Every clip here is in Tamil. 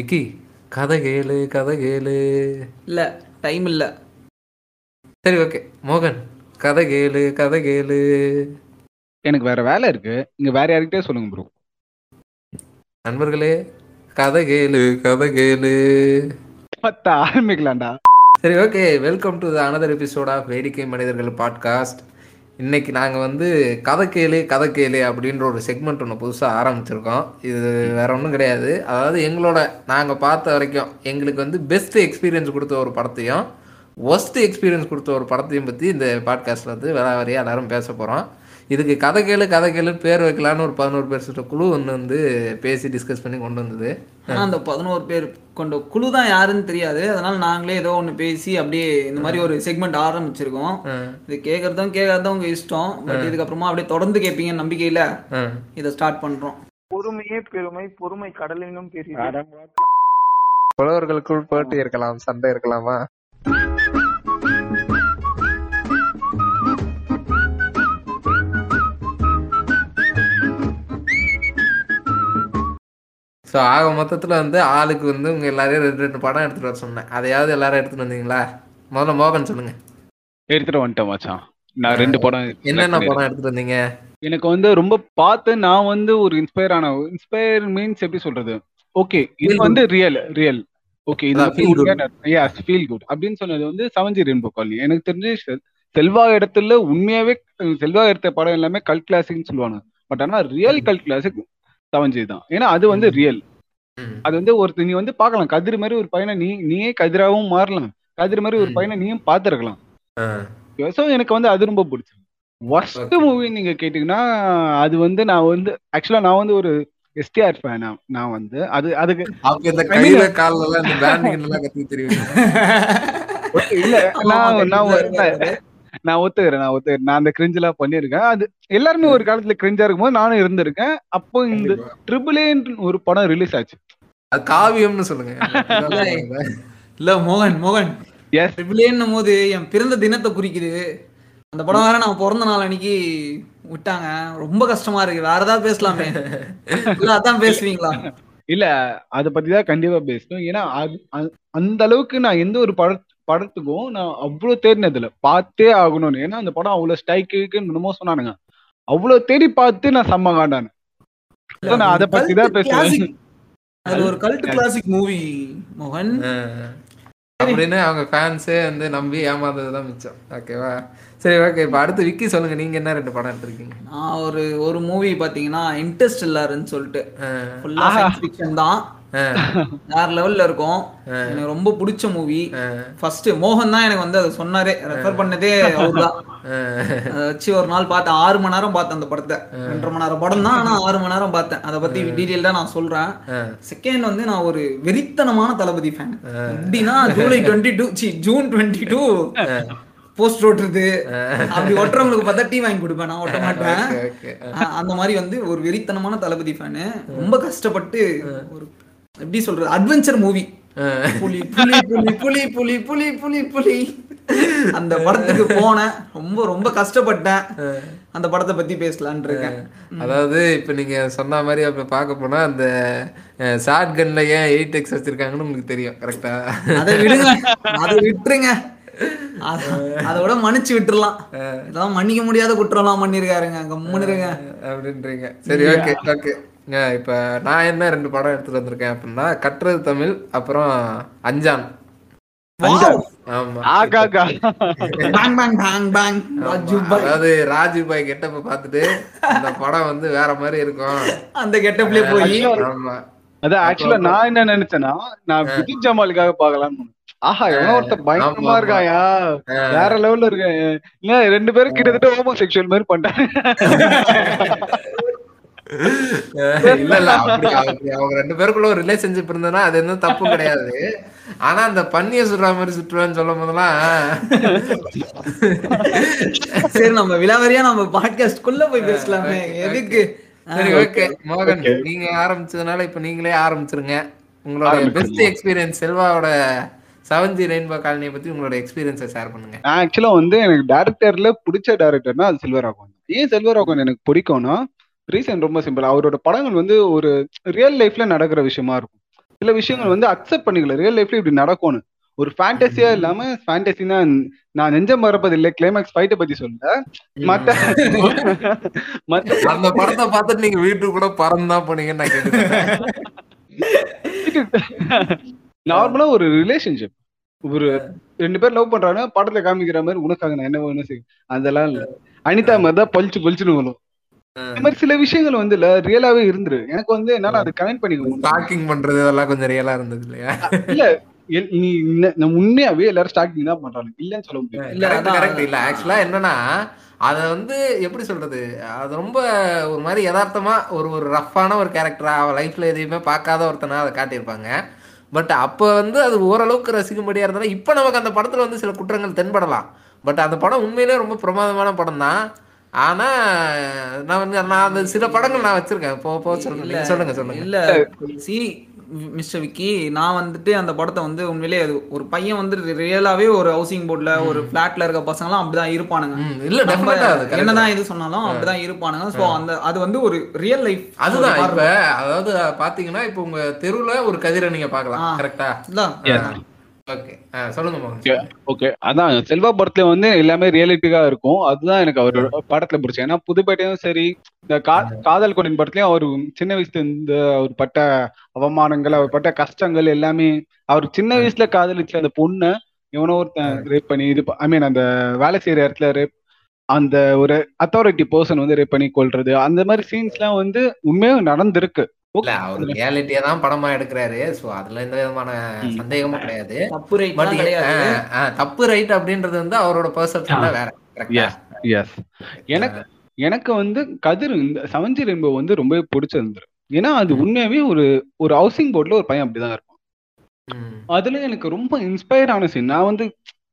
விக்கி கதை கேளு கதை கேளு. இல்ல டைம் இல்ல. சரி ஓகே மோகன் கதை கேளு கதை கேளு. எனக்கு வேற வேலை இருக்கு. இங்க வேற யார்கிட்டயே சொல்லுங்க ப்ரோ நண்பர்களே கதை கேளு கதை கேளு. பத்த ஆரம்பிக்கலாம்டா. சரி okay welcome to the another episode of Vedikkai Manithargal podcast இன்னைக்கு நாங்கள் வந்து கதை கேளு கதை கேளு அப்படின்ற ஒரு செக்மெண்ட் ஒன்று புதுசாக ஆரம்பிச்சிருக்கோம். இது வேற ஒன்றும் கிடையாது. அதாவது எங்களோட நாங்கள் பார்த்த வரைக்கும் எங்களுக்கு வந்து பெஸ்ட் எக்ஸ்பீரியன்ஸ் கொடுத்த ஒரு படத்தையும் ஒஸ்ட் எக்ஸ்பீரியன்ஸ் கொடுத்த ஒரு படத்தையும் பற்றி இந்த பாட்காஸ்ட்டில் வந்து வேற வரையாக எல்லாரும் பேச போகிறோம் இதுக்கு கதை கேளு கதை கேளுன்னு பேர் வைக்கலான்னு ஒரு பதினோரு பேர் சுற்ற குழு ஒன்று வந்து பேசி டிஸ்கஸ் பண்ணி கொண்டு வந்தது. ஆனா அந்த பதினோரு பேர் கொண்ட குழு தான் யாருன்னு தெரியாது. அதனால நாங்களே ஏதோ ஒண்ணு பேசி அப்படியே இந்த மாதிரி ஒரு செக்மெண்ட் ஆரம்பிச்சிருக்கோம். இது கேட்கறதும் கேட்கறதும் உங்க இஷ்டம். பட் இதுக்கப்புறமா அப்படியே தொடர்ந்து கேட்பீங்க நம்பிக்கையில இதை ஸ்டார்ட் பண்றோம். பொறுமையே பெருமை பொறுமை கடலினும் பெரிய புலவர்களுக்குள் போட்டி இருக்கலாம் சண்டை இருக்கலாமா? ஸோ ஆக மொத்தத்தில் வந்து ஆளுக்கு வந்து உங்க எல்லாரையும் ரெண்டு ரெண்டு படம் எடுத்துட்டு வர சொன்னேன். அதையாவது எல்லாரும் எடுத்துட்டு வந்தீங்களா? முதல்ல மோகன் சொல்லுங்க. எடுத்துட்டு வந்துட்டேன் மச்சான். நான் ரெண்டு படம் என்னென்ன படம் எடுத்துட்டு வந்தீங்க? எனக்கு வந்து ரொம்ப பார்த்து நான் வந்து ஒரு இன்ஸ்பயர் ஆன இன்ஸ்பயர் மீன்ஸ் எப்படி சொல்றது? ஓகே இது வந்து ரியல் ரியல் ஓகே இது. ஃபீல் குட் அப்படின்னு சொன்னது வந்து செவன்ஜி ரெயின்போ காலனி எனக்கு தெரிஞ்சு செல்வா இடத்துல உண்மையாவே செல்வா எடுத்த படம் எல்லாமே கல் கிளாசிக்னு சொல்லுவாங்க. பட் ஆனா ரியல் கல் கிளாசிக் செவன்ஜி தான். ஏன்னா அது வந்து ரியல். அது வந்து ஒருத்தர் நீ வந்து பார்க்கலாம். கதிர் மாதிரி ஒரு பையனை நீ நீயே கதிராவும் மாறலாம். கதிர் மாதிரி ஒரு. பையனை நீயும் பார்த்திருக்கலாம். ஸோ எனக்கு வந்து அது ரொம்ப பிடிச்சது. ஒர்ஸ்ட் மூவி நீங்க கேட்டீங்கன்னா அது வந்து நான் வந்து ஆக்சுவலா நான் வந்து ஒரு எஸ்டிஆர் ஃபேன் நான் வந்து அது அதுக்கு இந்த கையில கால்ல எல்லாம் இந்த பேண்டிங் எல்லாம் கத்தி தெரியும்? இல்ல நான் நான். நான் ஒத்துக்கிறேன் நான் ஒத்துக்கிறேன். நான் அந்த கிரிஞ்ச் எல்லாம் பண்ணியிருக்கேன். அது எல்லாருமே ஒரு காலத்துல கிரிஞ்சா இருக்கும்போது நானும் இருந்திருக்கேன். அப்போ இந்த ட்ரிபிள் ஒரு படம் ரிலீஸ் ஆச்சு. அது காவியம்னு சொல்லுங்க. இல்ல மோகன் மோகன். எஸ் ட்ரிபிளேன்னும் போது என் பிறந்த தினத்தை குறிக்குது. அந்த படம் வேற நான் பிறந்த நாள் அன்னைக்கு விட்டாங்க. ரொம்ப கஷ்டமா இருக்கு. வேற ஏதாவது பேசலாமே. இல்ல அதான் பேசுவீங்களா? இல்ல அத பத்தி தான் கண்டிப்பா பேசணும். ஏன்னா அந்த அளவுக்கு நான் எந்த ஒரு பட படத்துக்கும் நான் அவ்வளவு தேடினதில்ல. பார்த்தே ஆகணும்னு. ஏன்னா அந்த படம் அவ்வளவு ஸ்டைக்கு என்னமோ சொன்னானுங்க. அவ்வளவு தேடி பார்த்து நான் செம்ம காண்டானு. நான் அதை பத்தி தான் பேசுறேன். அது ஒரு கல்ட் கிளாசிக் மூவி மோகன். அப்படின்னு அவங்க ஃபேன்ஸே வந்து நம்பி ஏமாந்ததுதான் மிச்சம். ஓகேவா சரி ஓகே இப்போ அடுத்து விக்கி சொல்லுங்க. நீங்க என்ன ரெண்டு படம் எடுத்திருக்கீங்க? நான் ஒரு ஒரு மூவி பாத்தீங்கன்னா இன்ட்ரெஸ்ட் இல்லாருன்னு சொல்லிட்டு. ஆ, ஃபுல்லா சயின்ஸ் ஃபிக்ஷன் தான். வேற லெவல்ல இருக்கும். எனக்கு ரொம்ப பிடிச்ச மூவி ஃபர்ஸ்ட் மோகன் தான் எனக்கு வந்து அதை சொன்னாரே. ரெஃபர் பண்ணதே அவர்தான். அதை வச்சு ஒரு நாள் பார்த்தேன். ஆறு மணி நேரம் பார்த்தேன் அந்த படத்தை. ரெண்டரை மணி நேரம் படம் தான் ஆனா ஆறு மணி நேரம் பார்த்தேன். அதை பத்தி தான் நான் சொல்றேன். செகண்ட் வந்து நான் ஒரு வெறித்தனமான தளபதி ஃபேன் எப்படின்னா ஜூலை டுவெண்ட்டி டூ சி ஜூன் டுவெண்ட்டி டூ போஸ்ட் ஓட்டுறது. அப்படி ஒட்டுறவங்களுக்கு பார்த்தா டீ வாங்கி கொடுப்பேன். நான் ஒட்ட மாட்டேன். அந்த மாதிரி வந்து ஒரு வெறித்தனமான தளபதி ஃபேனு ரொம்ப கஷ்டப்பட்டு ஒரு எப்படி சொல்றது? Adventure movie. புலி புலி புலி புலி புலி புலி புலி புலி. அந்த படத்துக்கு போனேன். ரொம்ப ரொம்ப கஷ்டப்பட்டேன். அந்த படத்தை பத்தி பேசலான் இருக்கேன். அதாவது இப்போ நீங்க சொன்ன மாதிரி அப்ப பார்க்க போனா அந்த ஷார்ட் கன்ல ஏன் எயிட் எக்ஸ் வச்சிருக்காங்கன்னு உங்களுக்கு தெரியும் கரெக்டா அதை விடுங்க. அதை விட்டுருங்க. அத- அதை விட மன்னிச்சு விட்டுறலாம். இதெல்லாம் மன்னிக்க முடியாத குற்றம்லாம் பண்ணிருக்காருங்க கம்முன்னு இருங்க. அப்படின்றீங்க. சரி ஓகே ஓகே இப்போ நான் என்ன ரெண்டு படம் எடுத்துட்டு வந்திருக்கேன் அப்படின்னா கட்டுறது தமிழ் அப்புறம் அஞ்சான். ஆமா. ஆகாகா. Bang bang bang bang. Raju Bhai அதாவது ராஜு பாய் கெட்டப்ப பார்த்துட்டு இந்த படம் வந்து வேற மாதிரி இருக்கும். அந்த கெட்டப்லயே போய். அதான் ஆக்சுவலா நான் என்ன நினைச்சேன்னா நான் விஜய் ஜமாலுக்காக பார்க்கலாம்னு ஆஹா எவனோ ஒருத்தர் பயங்கரமா. இருக்காயா? வேற லெவல்ல இருக்க இல்ல ரெண்டு பேரும் கிட்டத்தட்ட ஹோமோ செக்ஷுவல் மாதிரி பண்ணிட்டாங்க. இல்ல இல்ல அப்படி அப்படி அவங்க ரெண்டு பேருக்குள்ள ஒரு ரிலேஷன்ஷிப் இருந்ததுன்னா அது எதுவும் தப்பு கிடையாது. ஆனா அந்த பண்ணிய சுடுற மாதிரி சுற்றுவான்னு சொல்லும் போதெல்லாம் சரி நம்ம விலாவரியா நம்ம பாட்காஸ்ட் குள்ள போய் பேசலாமே. எதுக்கு? சரி ஓகே மோகன் நீங்க ஆரம்பிச்சதுனால இப்ப நீங்களே ஆரம்பிச்சிருங்க. உங்களோட. பெஸ்ட் எக்ஸ்பீரியன்ஸ் செல்வாவோட செவன்ஜி ரெயின்போ காலனியை பத்தி உங்களோட எக்ஸ்பீரியன்ஸை ஷேர் பண்ணுங்க. நான் ஆக்சுவலா வந்து எனக்கு டேரக்டர்ல பிடிச்ச டேரக்டர்னா அது செல்வராகவன். ஏன் செல்வராகவன் எனக்கு பிடிக்கும்னா ரீசன் ரொம்ப சிம்பிள் அவரோட படங்கள் வந்து ஒரு ரியல் லைஃப்ல நடக்கிற விஷயமா இருக்கும். சில விஷயங்கள் வந்து அக்செப்ட் பண்ணிக்கல. ரியல் லைஃப்ல இப்படி நடக்கும்னு. ஒரு ஃபேண்டசியா இல்லாம ஃபேண்டசினா நான் நெஞ்சம் மறப்பது இல்லை கிளைமேக்ஸ் ஃபைட்டை பத்தி சொல்ல மத்த மத்த அந்த படத்தை பார்த்துட்டு நீங்க வீட்டுக்கு கூட பறந்து தான் போனீங்கன்னு நான் கேட்டுருக்கேன் நார்மலா ஒரு ரிலேஷன்ஷிப் ஒரு ரெண்டு பேர் லவ் பண்றாங்க படத்துல காமிக்கிற மாதிரி உனக்காக நான் என்ன வேணும் செய்யும் அதெல்லாம் இல்ல. அனிதா மாதிரி தான் பளிச்சு பளிச்சுன்னு வரும். இந்த மாதிரி சில விஷயங்கள் வந்து இல்ல ரியலாவே இருந்துரு. எனக்கு வந்து என்னால அதை கனெக்ட் பண்ணிக்க முடியும் ஸ்டாக்கிங் பண்றது இதெல்லாம் கொஞ்சம் ரியலா இருந்தது இல்லையா? இல்ல. நீ உண்மையாவே எல்லாரும் ஸ்டாக்கிங் தான் பண்றாங்க. இல்லன்னு சொல்ல முடியாது. இல்ல, கரெக்ட் இல்ல. ஆக்சுவலா என்னன்னா அத வந்து எப்படி சொல்றது? அது ரொம்ப ஒரு மாதிரி யதார்த்தமா ஒரு ஒரு ரஃப்பான ஒரு கேரக்டரா அவ லைஃப்ல எதையுமே பார்க்காத ஒருத்தனா அதை காட்டியிருப்பாங்க. பட் அப்ப வந்து அது ஓரளவுக்கு ரசிக்கும்படியா இருந்தாலும் இப்ப நமக்கு அந்த படத்துல வந்து சில குற்றங்கள் தென்படலாம். பட் அந்த படம் உண்மையிலே ரொம்ப பிரமாதமான படம் தான் ஆனா நான் வந்து நான் அந்த சில படங்கள் நான் வச்சிருக்கேன். போ போ சொல்லுங்க சொல்லுங்க சொல்லுங்க. இல்ல சி மிஸ்டர் விக்கி நான் வந்துட்டு அந்த படத்தை வந்து உண்மையிலேயே அது ஒரு பையன் வந்து ரியலாவே ஒரு ஹவுசிங் போர்ட்ல ஒரு பிளாட்ல இருக்க பசங்க எல்லாம் அப்படிதான் இருப்பானுங்க. இல்ல. என்னதான் இது சொன்னாலும் அப்படிதான் இருப்பானுங்க. சோ அந்த அது வந்து ஒரு ரியல் லைஃப் அதுதான் இப்ப அதாவது பாத்தீங்கன்னா இப்ப உங்க தெருவுல ஒரு கதிரை நீங்க பாக்கலாம். கரெக்டா ஓகே சொல்லுங்க மோகன். ஓகே அதான் செல்வா படத்துல வந்து எல்லாமே ரியலிட்டிக்கா இருக்கும். அதுதான் எனக்கு அவர் படத்துல பிடிச்சது. ஏன்னா புதுப்பேட்டையும் சரி இந்த காதல் கொடின் படத்துலயும் அவர் சின்ன வயசுல இந்த அவர் பட்ட அவமானங்கள் அவர் பட்ட கஷ்டங்கள் எல்லாமே அவர் சின்ன வயசுல காதலிச்ச அந்த பொண்ணை இவனோ ஒருத்தன் ரேப் பண்ணி இது ஐ மீன் அந்த வேலை செய்யற இடத்துல ரேப் அந்த ஒரு அத்தாரிட்டி பர்சன் வந்து ரேப் பண்ணி கொள்றது அந்த மாதிரி சீன்ஸ் எல்லாம் வந்து உண்மையாக நடந்திருக்கு. இல்ல அவர் ரியாலிட்டியா தான் படமா எடுக்கிறாரு. சோ அதுல எந்த விதமான சந்தேகமும் கிடையாது. தப்பு ரைட் தப்பு ரைட் அப்படின்றது வந்து அவரோட பர்செப்ஷன் வேற. எனக்கு எனக்கு வந்து கதிர் இந்த சவஞ்சி ரெயின்போ வந்து ரொம்பவே பிடிச்சிருந்துரு ஏன்னா அது உண்மையாவே ஒரு ஒரு ஹவுசிங் போர்ட்ல ஒரு பையன் அப்படிதான் இருக்கும் அதுல எனக்கு ரொம்ப இன்ஸ்பயர் ஆன சீன் நான் வந்து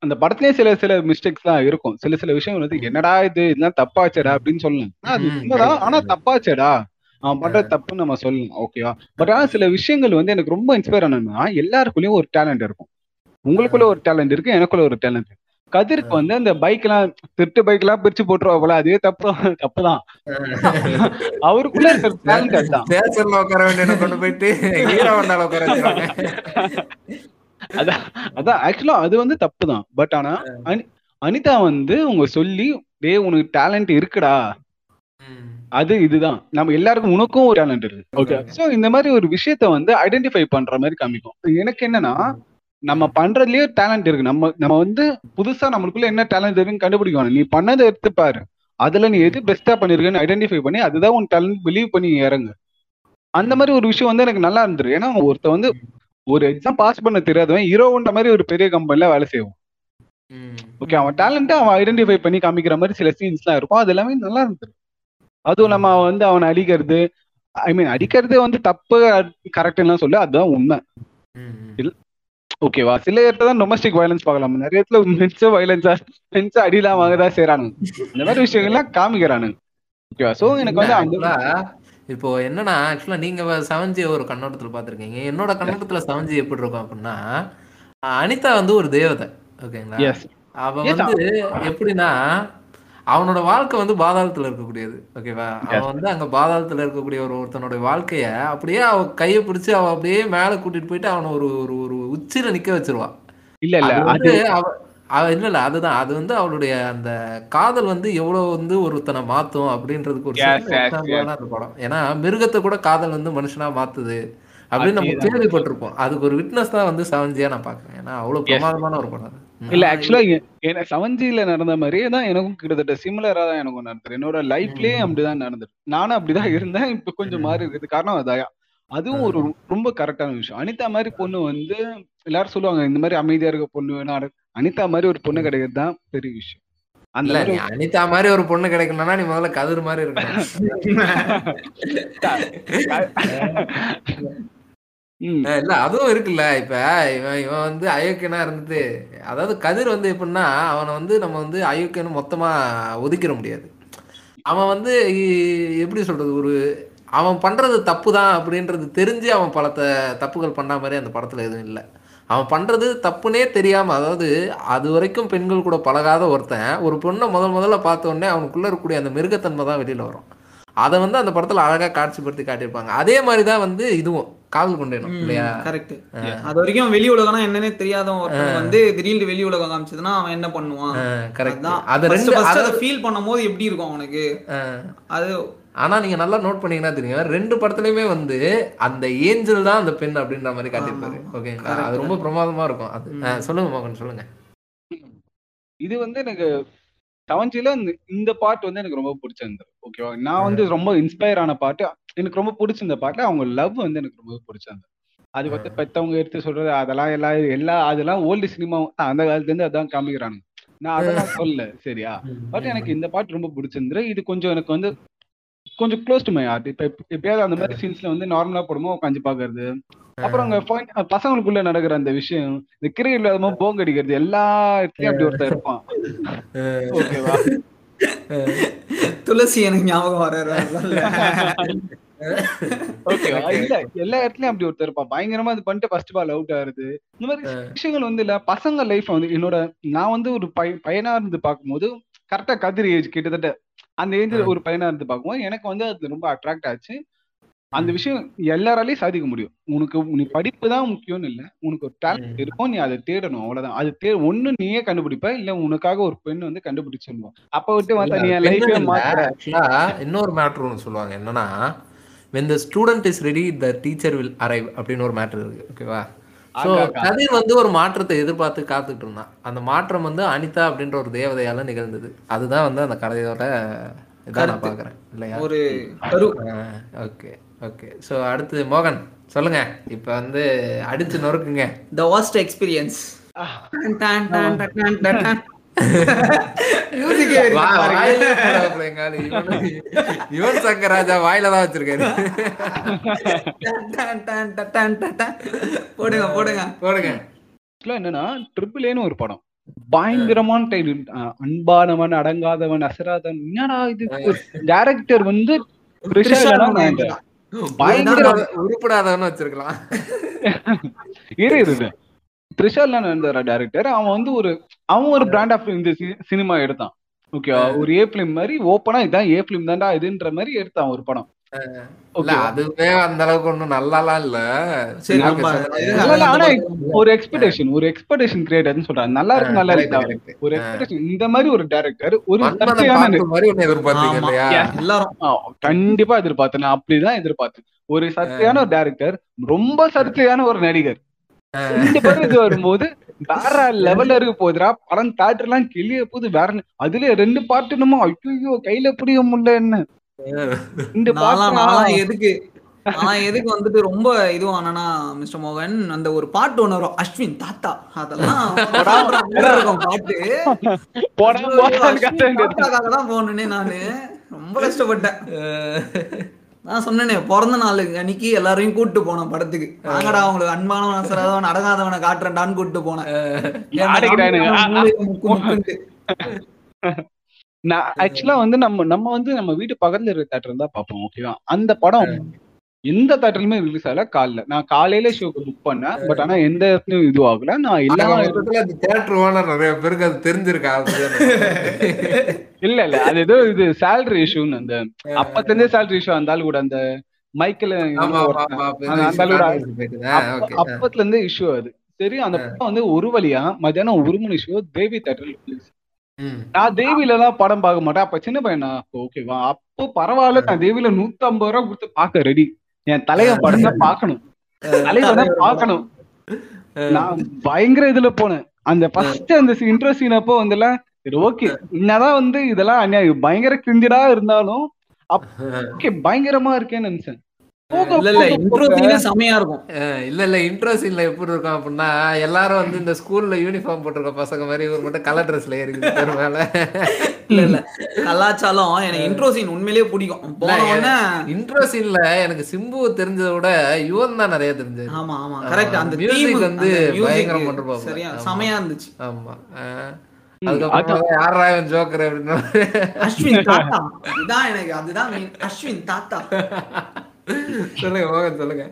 அந்த படத்துலயே சில சில மிஸ்டேக்ஸ் எல்லாம் இருக்கும். சில சில விஷயம் வந்து என்னடா இது? இதெல்லாம் தப்பாச்சேடா? அப்படின்னு சொல்லலாம் அது உண்மைதான். ஆனா தப்பாச்சேடா? அவன் பண்ற தப்புன்னு நம்ம சொல்லலாம் ஓகேவா பட் ஆனா சில விஷயங்கள் வந்து எனக்கு ரொம்ப இன்ஸ்பயர் ஆனதுன்னா எல்லாருக்குள்ளயும் ஒரு டேலண்ட் இருக்கும். உங்களுக்குள்ள ஒரு டேலண்ட் இருக்கு எனக்குள்ள ஒரு டேலண்ட் கதிருக்கு வந்து அந்த பைக் எல்லாம் திருட்டு பைக் எல்லாம் பிரிச்சு போட்டுருவாங்களா அதே தப்பு தப்புதான். அவருக்குள்ள இருக்கிற டேலண்ட் அதுதான். ஸ்டேஷன்ல உட்கார வேண்டிய கொண்டு போயிட்டு ஹீரோ உட்கார அதான் அதான் ஆக்சுவலா அது வந்து தப்பு தான் பட் ஆனா அனி- அனிதா வந்து உங்க சொல்லி டே உனக்கு டேலண்ட் இருக்குடா. அது இதுதான். நம்ம எல்லாருக்கும் உனக்கும் ஒரு டேலண்ட் இருக்கு. ஓகே சோ இந்த மாதிரி ஒரு விஷயத்த வந்து ஐடென்டிஃபை பண்ற மாதிரி காமிக்கும். எனக்கு என்னன்னா நம்ம பண்றதுலயே டேலண்ட் இருக்கு. நம்ம நம்ம வந்து புதுசா நம்மளுக்குள்ள என்ன டேலண்ட் இருக்குன்னு கண்டுபிடிக்கணும். நீ பண்ணதை எடுத்து பாரு. அதுல நீ எது பெஸ்டா பண்ணிருக்கன்னு ஐடென்டிஃபை பண்ணி அதுதான் உன் டேலண்ட் பிலீவ் பண்ணி இறங்கு. அந்த மாதிரி ஒரு விஷயம் வந்து எனக்கு நல்லா இருந்துரு ஏன்னா ஒருத்த வந்து ஒரு எக்ஸாம் பாஸ் பண்ண தெரியாதவன் ஹீரோன்ற மாதிரி ஒரு பெரிய கம்பெனில வேலை செய்வான். ம். ஓகே அவன் டேலண்ட்டை அவன் ஐடென்டிஃபை பண்ணி காமிக்கிற மாதிரி சில சீன்ஸ்லாம் இருக்கும். அது எல்லாமே நல்லா இருந்தது. அதுவும் நம்ம வந்து அவனை அடிக்கிறது ஐ மீன் அடிக்கிறது வந்து தப்பு கரெக்ட்லாம் சொல்லு அதுதான் உண்மை. ஓகேவா சில இடத்துல தான் டொமஸ்டிக் வயலன்ஸ் பார்க்கலாம். நிறைய இடத்துல மென்ஸோ வயலன்ஸா மென்ஸோ அடிலாம் வாங்க தான் செய்யறானுங்க இந்த மாதிரி விஷயங்கள்லாம் காமிக்கிறானுங்க ஓகேவா சோ எனக்கு வந்து அந்த இப்போ என்னன்னா ஆக்சுவலா நீங்க செவன்ஜி ஒரு கண்ணோட்டத்துல பாத்திருக்கீங்க என்னோட கண்ணோட்டத்துல செவன்ஜி எப்படி இருக்கும் அப்படின்னா அனிதா வந்து ஒரு தேவதை ஓகேங்களா அவ வந்து எப்படின்னா அவனோட வாழ்க்கை வந்து பாதாளத்துல இருக்கக்கூடியது ஓகேவா அவன் வந்து அங்க பாதாளத்துல இருக்கக்கூடிய ஒரு ஒருத்தனோட வாழ்க்கைய அப்படியே அவ கையை பிடிச்சு அவ அப்படியே மேல கூட்டிட்டு போயிட்டு அவனை ஒரு ஒரு ஒரு உச்சியில நிக்க வச்சிருவா. இல்ல இல்ல அது அவ அவ இல்ல இல்ல அதுதான். அது வந்து அவளுடைய அந்த காதல் வந்து எவ்வளவு வந்து ஒருத்தனை மாத்தும் அப்படின்றதுக்கு ஒரு படம். ஏன்னா மிருகத்தை கூட காதல் வந்து மனுஷனா மாத்துது அப்படின்னு நம்ம. கேள்விப்பட்டிருப்போம். அதுக்கு ஒரு விட்னஸ் தான் வந்து செவன்ஜியா நான் பாக்குறேன் ஏன்னா அவ்வளவு பிரமாதமான ஒரு படம். இல்ல ஆக்சுவலா எனக்கு செவன்ஜில நடந்த மாதிரியே தான் எனக்கும் கிட்டத்தட்ட சிமிலரா தான் எனக்கும் நடந்தது. என்னோட லைஃப்லயே அப்படிதான் நடந்தது. நானும் அப்படிதான் இருந்தேன். இப்ப கொஞ்சம் மாறி இருக்குது காரணம் அதாயா. அதுவும் ஒரு ரொம்ப கரெக்டான விஷயம். அனிதா மாதிரி பொண்ணு வந்து எல்லாரும் சொல்லுவாங்க இந்த மாதிரி அமைதியா இருக்க பொண்ணு வேணும் அனிதா மாதிரி ஒரு பொண்ணு கிடைக்கிறது தான் பெரிய விஷயம். அந்த அனிதா மாதிரி ஒரு பொண்ணு கிடைக்கணும்னா நீ முதல்ல கதிர் மாதிரி இருக்கணும். அஹ் இல்ல அதுவும் இருக்குல்ல இப்ப இவன் இவன் வந்து அயோக்கியனா இருந்துட்டு அதாவது கதிர் வந்து எப்படின்னா அவனை வந்து நம்ம வந்து அயோக்கியன்னு மொத்தமா ஒதுக்கிட முடியாது. அவன் வந்து எப்படி சொல்றது ஒரு அவன் பண்றது தப்பு தான் அப்படின்றது தெரிஞ்சு அவன் பல தப்புகள் பண்ண மாதிரி அந்த படத்துல எதுவும் இல்லை. அவன் பண்றது தப்புனே தெரியாம அதாவது அது வரைக்கும் பெண்கள் கூட பழகாத ஒருத்தன் ஒரு பொண்ணை முதல் முதல்ல பார்த்த உடனே அவனுக்குள்ள இருக்கக்கூடிய அந்த மிருகத்தன்மை தான் வெளியில வரும். அதை வந்து அந்த படத்துல அழகா காட்சிப்படுத்தி காட்டியிருப்பாங்க. அதே மாதிரி தான் வந்து இதுவும். காதல் கொண்டேனும் இல்லையா? கரெக்ட் அது வரைக்கும் வெளி உலகம்னா என்னன்னே ஒருத்தன் வந்து திடீர்னு வெளி உலகம் காமிச்சதுன்னா அவன் என்ன பண்ணுவான்? கரெக்ட் அது ரெண்டு அதை ஃபீல் பண்ணும்போது எப்படி இருக்கும் அவனுக்கு? அது ஆனா நீங்க நல்லா நோட் பண்ணீங்கன்னா தெரியும். ரெண்டு படத்துலயுமே வந்து அந்த ஏஞ்சல் தான் அந்த பெண் அப்படின்ற மாதிரி காட்டியிருப்பாரு. ஓகேங்களா அது ரொம்ப பிரமாதமா இருக்கும். அது. சொல்லுங்க மோகன் சொல்லுங்க. இது வந்து எனக்கு செவன்ஜில இந்த பாட்டு வந்து எனக்கு ரொம்ப பிடிச்சிருந்தது. ஓகேவா நான் வந்து ரொம்ப இன்ஸ்பயர் ஆன பாட்டு எனக்கு ரொம்ப பிடிச்சிருந்த பாட்டுல அவங்க லவ் வந்து எனக்கு ரொம்ப பிடிச்சிருந்தது. அது வந்து பெத்தவங்க எடுத்து சொல்றது அதெல்லாம் எல்லாம் எல்லா அதெல்லாம் ஓல்டு சினிமா அந்த காலத்துல இருந்து அதான் காமிக்கிறானுங்க. நான் அதெல்லாம் சொல்லல சரியா? பட் எனக்கு இந்த பாட்டு ரொம்ப பிடிச்சிருந்தது. இது கொஞ்சம் எனக்கு வந்து கொஞ்சம் க்ளோஸ் டு மை ஆர்ட் இப்ப எப்ப- எப்பயாவது அந்த மாதிரி சீன்ஸ்ல வந்து நார்மலா போடுமோ உட்காந்து பாக்குறது அப்புறம் அங்க பசங்களுக்குள்ள நடக்கிற அந்த விஷயம் இந்த கிரிக்கெட் இல்லாதமோ போங்க அடிக்கிறது எல்லா இடத்துலயும் அப்படி ஒருத்தர் இருப்பான் ஓகேவா? துளசி எனக்கு ஞாபகம் வர ஓகேவா? இல்ல எல்லா இடத்துலயும் அப்படி ஒருத்தர் இருப்பான். பயங்கரமா இது பண்ணிட்டு ஃபர்ஸ்ட் பால் அவுட் ஆகுது இந்த மாதிரி விஷயங்கள் வந்து இல்ல பசங்க லைஃப் வந்து என்னோட நான் வந்து ஒரு பையனா இருந்து பார்க்கும்போது கரெக்டா கதிர் ஏஜ் கிட்டத்தட்ட அந்த ஏஜ்ல ஒரு பையனா இருந்து பார்க்கும்போது எனக்கு வந்து அது ரொம்ப அட்ராக்ட் ஆச்சு. அந்த விஷயம் எல்லாராலையும் சாதிக்க முடியும். உனக்கு நீ படிப்பு தான் முக்கியம்னு இல்ல. உனக்கு ஒரு டேலண்ட் இருக்கும். நீ அதை தேடணும். அவ்வளவுதான். அது தே ஒண்ணு நீயே கண்டுபிடிப்ப இல்ல உனக்காக ஒரு பெண் வந்து கண்டுபிடிச்சிருவோம் அப்ப விட்டு மத்த நீ லைஃபே இன்னொரு மேட்ரு ஒன்று சொல்லுவாங்க. என்னன்னா when the student is ready the teacher will arrive அப்படின்னு ஒரு மேட்ரு இருக்கு. ஓகேவா ஸோ கதிர் வந்து ஒரு மாற்றத்தை எதிர்பார்த்து காத்துட்டு இருந்தான். அந்த மாற்றம் வந்து அனிதா அப்படின்ற ஒரு தேவதையால நிகழ்ந்தது. அதுதான் வந்து அந்த கதையோட இதான் நான் இல்லையா? ஒரு ஓகே ஓகே ஸோ அடுத்து மோகன் சொல்லுங்க. இப்போ வந்து அடிச்சு நொறுக்குங்க. The vast experience Yuvan Shankar Raja வாயில தான் வச்சிருக்காரு. போடுங்க போடுங்க. போடுங்க. என்னன்னா ட்ரிபிள் ஏன்னு ஒரு படம். பயங்கரமான டைட்டில் அன்பானவன் அடங்காதவன் அசராதவன். என்னடா இது? டைரக்டர் வந்து பயங்கர உருப்படாதவன்னு வச்சிருக்கலாம். இரு இரு த்ரிஷா இல்லைன்னா டைரக்டர் அவன் வந்து ஒரு அவன் ஒரு பிராண்ட் ஆஃப் இந்த சினிமா எடுத்தான். ஓகேவா ஒரு ஏ பிலிம் மாதிரி ஓப்பனா இதான் ஏ பிலிம் தான்டா இதுன்ற மாதிரி எடுத்தான் ஒரு படம். இல்ல அதுவே அந்த அளவுக்கு ஒண்ணும் நல்லாலாம் இல்ல. நம்ம ஆனா ஒரு எக்ஸ்பெக்டேஷன் ஒரு எக்ஸ்பெக்டேஷன் கிரியேட்டர்னு சொல்றாங்க நல்லா இருக்கு நல்லா இருக்கு. ஒரு எக்ஸ்பெக்டேஷன் இந்த மாதிரி ஒரு டைரக்டர் ஒரு எதிர்பார்த்தீங்க. இல்லையா? எல்லாரும். கண்டிப்பா எதிர்பார்த்தேன் நான் அப்படிதான் எதிர்பார்த்தேன். ஒரு சர்ச்சையான ஒரு டைரக்டர் ரொம்ப சர்ச்சையான ஒரு நடிகர். ரெண்டு பேரும் இது வரும்போது வேற லெவல்ல இருக்க போகுதுடா படம் தேட்டர் எல்லாம் கிளிய போது வேற அதுல ரெண்டு பாட்டு என்னமோ ஐயோ கையில புரிய முடியல என்ன நான்லாம் எதுக்கு? நான் எதுக்கு வந்துட்டு ரொம்ப இதுவானா மிஸ்டர் மோகன் அந்த ஒரு பாட்டு ஒண்ணு வரும் அஸ்வின் தாத்தா. அதெல்லாம் இருக்கும் பாட்டு. தான் போனேனே நானு. ரொம்ப கஷ்டப்பட்டேன். நான் சொன்னேனே பிறந்த நாள் அன்னைக்கு எல்லாரையும் கூட்டு போனேன் படத்துக்கு. வாங்கடா அவங்களுக்கு அன்பானவன் அசராதவன் அடங்காதவனை காட்டுறேன்டான்னு கூட்டு போனேன். நான் ஆக்சுவலா வந்து நம்ம நம்ம வந்து நம்ம வீட்டு பக்கத்துல இருக்க தேட்டர் தான் பார்ப்போம் ஓகேவா அந்த படம் எந்த தேட்டர்லயுமே ரிலீஸ் ஆகல காலைல. நான் காலையில ஷோக்கு புக் பண்ணேன் பட் ஆனா எந்த இடத்துலயும் இது ஆகல. நான் எல்லா அந்த theatre owner நிறைய பேருக்கு அது தெரிஞ்சிருக்கா? இல்ல இல்ல. அது ஏதோ இது சேலரி இஷ்யூன்னு அந்த அப்பத்துல இருந்தே சேலரி இஷ்யூ ஆளு கூட அந்த மைக்கேல். அப்பத்துல இருந்தே இஷ்யூ அது. சரி அந்த படம் வந்து ஒரு வழியா மத்தியானம் ஒரு மணி ஷோ தேவி தேட்டர்ல ரிலீஸ். நான் தேவில எல்லாம் படம் பார்க்க மாட்டேன். அப்ப சின்ன பையனா ஓகேவா அப்போ பரவாயில்ல நான் தேவில நூத்தி ஐம்பது ரூபா கொடுத்து பார்க்க ரெடி என் தலைவன் படம் தான் பார்க்கணும். தலைவன் தான் பார்க்கணும் நான் பயங்கர இதுல போனேன். அந்த ஃபர்ஸ்ட் அந்த இன்ட்ரோ சீன் அப்போ வந்துல சரி ஓகே என்னதான் வந்து இதெல்லாம் பயங்கர கிரிஞ்சடா இருந்தாலும் ஓகே பயங்கரமா இருக்கேன்னு நினைச்சேன். இல்ல இல்ல இன்ட்ரோ போக- சீனே செமையா இருக்கும். அஹ் இல்ல இல்ல இன்ட்ரோ சீன்ல எப்படி இருக்கும் அப்படின்னா எல்லாரும் வந்து இந்த ஸ்கூல்ல யூனிஃபார்ம் போட்டிருக்க பசங்க மாதிரி இவர் மட்டும் கலர் ட்ரெஸ்ல இருக்குது பேர் மேல. இல்ல இல்ல. கலாச்சாரம் எனக்கு இன்ட்ரோ சீன் உண்மையிலேயே பிடிக்கும். போன உடனே இன்ட்ரோ சீன்ல எனக்கு சிம்பு தெரிஞ்சதை விட யுவன் தான் நிறைய தெரிஞ்சது ஆமா ஆமா. கரெக்ட் அந்த theme, வந்து பயங்கரம் பண்ணிருப்பாங்க. சரியா. செமையா இருந்துச்சு. ஆமா. அஸ்வின் தாத்தா. இதான் எனக்கு அதுதான். அஸ்வின் தாத்தா. சொல்லுங்க சொல்லுங்க.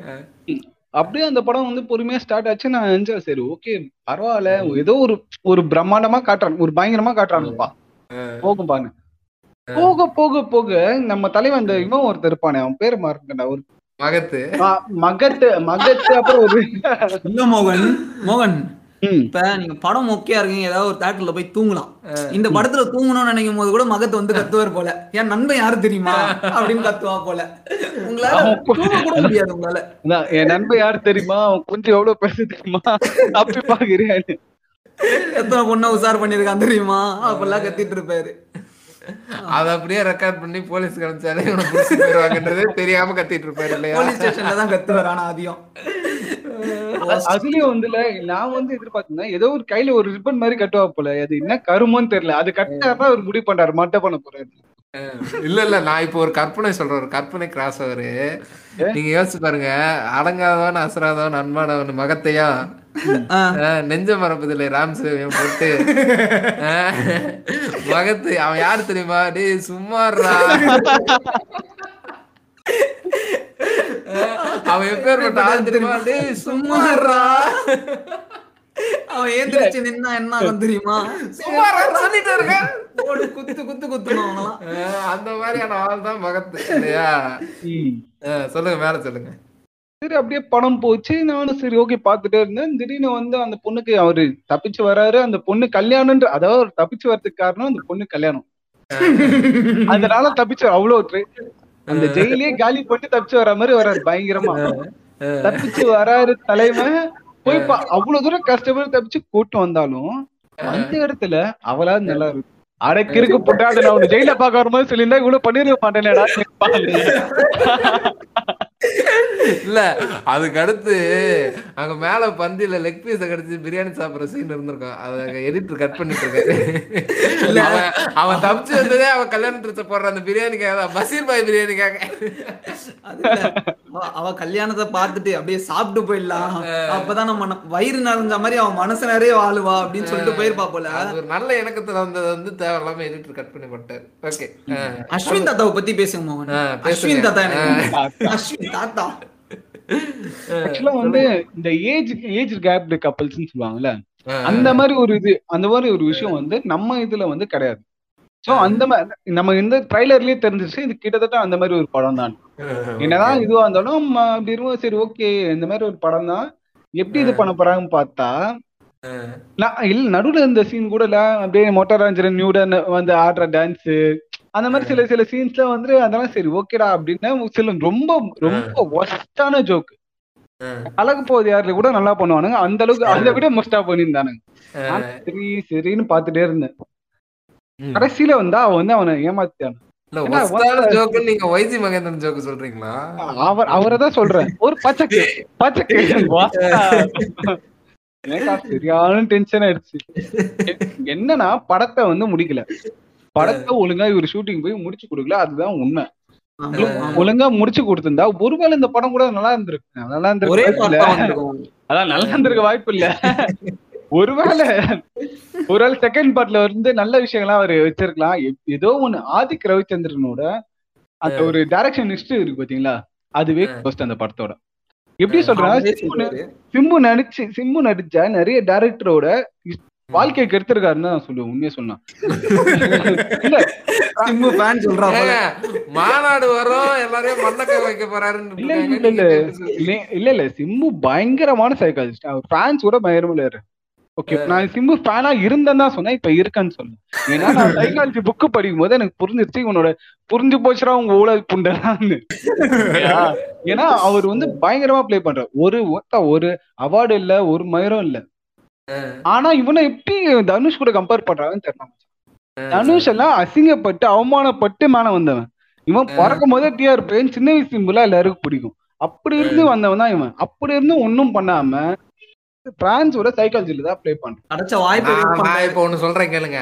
அப்படியே அந்த படம் வந்து பொறுமையா ஸ்டார்ட் ஆச்சு. நான் நினைச்சேன் சரி ஓகே பரவாயில்ல. ஏதோ ஒரு ஒரு பிரம்மாண்டமா காட்டுறான் ஒரு பயங்கரமா காட்டுறானுப்பா போகும் பான்னு போக போக போக நம்ம தலைவன் அந்த இவன் ஒருத்தர் இருப்பானே அவன் பேரு மறந்துட்டா ஒரு மகத்து. மகத்து மகத்து அப்புறம் ஒரு இல்ல மோகன் மோகன். இப்ப நீங்க படம் மொக்கையா இருக்கீங்க ஏதாவது ஒரு தேட்டர்ல போய் தூங்கலாம். இந்த படத்துல தூங்கணும்னு நினைக்கும் போது கூட மகத்து வந்து கத்துவார் போல. என் நண்பன் யாரு தெரியுமா? அப்படின்னு கத்துவா போல. உங்களால தூங்க கூட முடியாது உங்களால. என் நண்பன் யார் தெரியுமா? அவன் கொஞ்சம் எவ்வளவு பேச தெரியுமா? அப்படி பாக்குறேன். எத்தனை பொண்ணை உசார் பண்ணிருக்கான் தெரியுமா? அப்பெல்லாம் கத்திட்டு இருப்பாரு. அத அப்படியே ரெக்கார்ட் பண்ணி போலீஸ் காமிச்சாலே இவனை புடிச்சு போயிருவாங்கன்றதே தெரியாம கத்திட்டு இருப்பாரு இல்லையா? போலீஸ் ஸ்டேஷன்ல தான் கத்துவார் ஆனா அதிகம். அதுலயும் வந்துல நான் வந்து எதிர்பார்த்தேன் ஏதோ ஒரு கையில ஒரு ரிப்பன் மாதிரி கட்டுவா போல. அது என்ன கருமோன்னு தெரியல. அது கட்டாதான் அவர் முடிவு பண்றாரு. மட்டை பண்ண போறாரு. இல்ல இல்ல. நான் இப்போ ஒரு கற்பனை சொல்றேன். ஒரு கற்பனை கிராஸ் அவரு நீங்க யோசிச்சு பாருங்க. அடங்காதவன் அசராதவன் அன்பானவன் மகத்தையா? ஆஹ், நெஞ்ச மரப்பதில்லை ராம் சேவியம் போட்டு மகத்து அவன் யாரு தெரியுமா? டேய் சும்மாறா அவன் எப்பேற்பட்ட ஆள் தெரியுமா டேய் சும்மாறா. அவன் ஏந்திரிச்சு நின்னா என்ன ஆகும் தெரியுமா? சும்மாறா. சொல்லிட்டு இருக்கேன் போடு குத்து குத்து குத்துணும் அவனெல்லாம். ஆஹ், அந்த மாதிரியான ஆள் தான் மகத்து இல்லையா? ஆஹ், சொல்லுங்க மேல சொல்லுங்க. சரி அப்படியே பணம் போச்சு. நானும் சரி ஓகே பாத்துட்டே இருந்தேன். திடீர்னு வந்து அந்த பொண்ணுக்கு அவரு தப்பிச்சு வராரு. அந்த பொண்ணு கல்யாணம்ன்ற அதாவது தப்பிச்சு வர்றதுக்கு காரணம் அந்த பொண்ணு கல்யாணம். அதனால தப்பிச்சு அவ்வளவு. அந்த ஜெயிலே காலி போட்டு தப்பிச்சு வர மாதிரி வராரு பயங்கரமா. தப்பிச்சு வராரு தலைமை. போய் பா- அவ்வளவு தூரம் கஷ்டப்பட்டு தப்பிச்சு கூட்டு வந்தாலும் அந்த இடத்துல அவளா நல்லா இருக்கு. அடைக்கிருக்கு போட்டா அதை நான் ஜெயில பாக்க வர மாதிரி சொல்லியிருந்தா இவ்வளவு பண்ணிருக்க மாட்டேனேடா இல்ல அதுக்கு அடுத்து அங்க மேல பந்தியில லெக் பீஸ கடிச்சு பிரியாணி சாப்பிடுற சீன் இருந்திருக்கும். அத எடிட்டர் கட் பண்ணிட்டு இருக்காரு. அவன் தப்பிச்சு வந்ததே அவன் கல்யாண ட்ரெஸ் போடுற அந்த பிரியாணிக்காக பசீர் பாய் பிரியாணிக்காக. அவ- கல்யாணத்தை பார்த்துட்டு அப்படியே சாப்பிட்டு போயிடலாம். அப்பதான் நம்ம வயிறு நிறைஞ்ச மாதிரி அவன் மனசு நிறைய வாழுவா அப்படின்னு சொல்லிட்டு போயிருப்பா போல. ஒரு நல்ல இணக்கத்துல வந்தது வந்து தேவையில்லாம எடிட்டர் கட் பண்ணி போட்டாரு. ஓகே அஸ்வின் தாத்தாவை பத்தி பேசுங்க. அஸ்வின் தாத்தா அஸ்வின். தாத்தா. ஆக்சுவலா வந்து இந்த ஏஜ் ஏஜ் கேப் கப்பல்ஸ் சொல்லுவாங்கல்ல அந்த மாதிரி ஒரு இது அந்த மாதிரி ஒரு விஷயம் வந்து நம்ம இதுல வந்து கிடையாது. சோ அந்த மாதிரி நம்ம இந்த ட்ரைலர்லயே தெரிஞ்சிச்சு இது கிட்டத்தட்ட அந்த மாதிரி ஒரு படம் தான். என்னதான் இதுவா இருந்தாலும் அப்படி இருக்கும் சரி ஓகே இந்த மாதிரி ஒரு படம் தான். எப்படி இது பண்ண போறாங்கன்னு பார்த்தா நான் இல்ல நடுவுல இந்த சீன் கூட இல்ல அப்படியே மொட்டை ராஞ்சர் நியூடன் வந்து ஆடுற டான்ஸ் அந்த மாதிரி சில சில சீன்ஸ்ல வந்து அதெல்லாம் சரி ஓகேடா அப்படின்னு சில ரொம்ப ரொம்ப ஒஸ்டான ஜோக் அழகு போகுது யாருல கூட நல்லா பண்ணுவானுங்க. அந்த அளவுக்கு அதை விட மொஸ்டா பண்ணியிருந்தானுங்க. சரி சரின்னு பாத்துட்டே இருந்தேன். கடைசியில வந்தா அவன் வந்து அவனை ஏமாத்திட்டான். நீங்க வைஜி மகேந்திரன் ஜோக்கு சொல்றீங்களா? அவர் அவரை தான் சொல்றேன். ஒரு பச்சைக்கு எனக்கா சரியான டென்ஷன் ஆயிடுச்சு. என்னன்னா படத்தை வந்து முடிக்கல. படத்தை ஒழுங்கா இவர் ஷூட்டிங் போய் முடிச்சு கொடுக்கல அதுதான் உண்மை. ஒழுங்கா முடிச்சு கொடுத்திருந்தா ஒருவேளை இந்த படம் கூட நல்லா இருந்திருக்கு நல்லா ஒரே இருந்திருக்கு. அதான் நல்லா இருந்திருக்க வாய்ப்பு இல்ல. ஒருவேளை ஒருவேளை செகண்ட் பார்ட்ல வந்து நல்ல விஷயங்கள்லாம் அவர் வச்சிருக்கலாம். ஏதோ ஒண்ணு ஆதிக் ரவிச்சந்திரனோட அந்த ஒரு டைரக்ஷன் ஹிஸ்டரி இருக்கு பாத்தீங்களா? அதுவே ஃபர்ஸ்ட் அந்த படத்தோட. எப்படி சொல்றேன். சிம்பு நடிச்சு சிம்பு நடிச்ச நிறைய டைரக்டரோட வாழ்க்கையை கெடுத்திருக்காருன்னு தான் சொல்லுவேன் உண்மையா சொன்னா. மாநாடு வரும் எல்லாரையும் மண்ணக்க வைக்க போறாருன்னு இல்ல. இல்ல இல்ல? இல்ல. இல்ல இல்ல சிம்பு பயங்கரமான சைக்காலஜிஸ்ட் அவர் ஃபேன்ஸ் கூட பயங்கரமா ஓகே நான் சிம்பு ஃபேனா இருந்தேன்னு தான் சொன்னேன் இப்ப இருக்கேன்னு சொன்னேன் ஏன்னா நான் சைக்காலஜி புக் படிக்கும் போது எனக்கு புரிஞ்சிருச்சு இவனோட புரிஞ்சு போச்சுடா உங்க ஊழல் புண்டலான்னு ஏன்னா அவர் வந்து பயங்கரமா ப்ளே பண்றார். ஒரு ஒரு அவார்டு இல்ல ஒரு மயிரம் இல்ல. ஆனா இவனை எப்படி தனுஷ் கூட கம்பேர் பண்றாங்கன்னு தெரியல தனுஷ் எல்லாம் அசிங்கப்பட்டு அவமானப்பட்டு மேல வந்தவன். இவன் பிறக்கும் போதே டிஆர் பேன் சின்ன வயசு சிம்பிளா எல்லாருக்கும் பிடிக்கும். அப்படி இருந்து வந்தவன் தான் இவன். அப்படி இருந்து ஒண்ணும் பண்ணாம பிரான்ஸோட சைக்காலஜில தான் ப்ளே பண்றான். கிடைச்ச வாய்ப்பை. இப்ப ஒண்ணு சொல்றேன் கேளுங்க.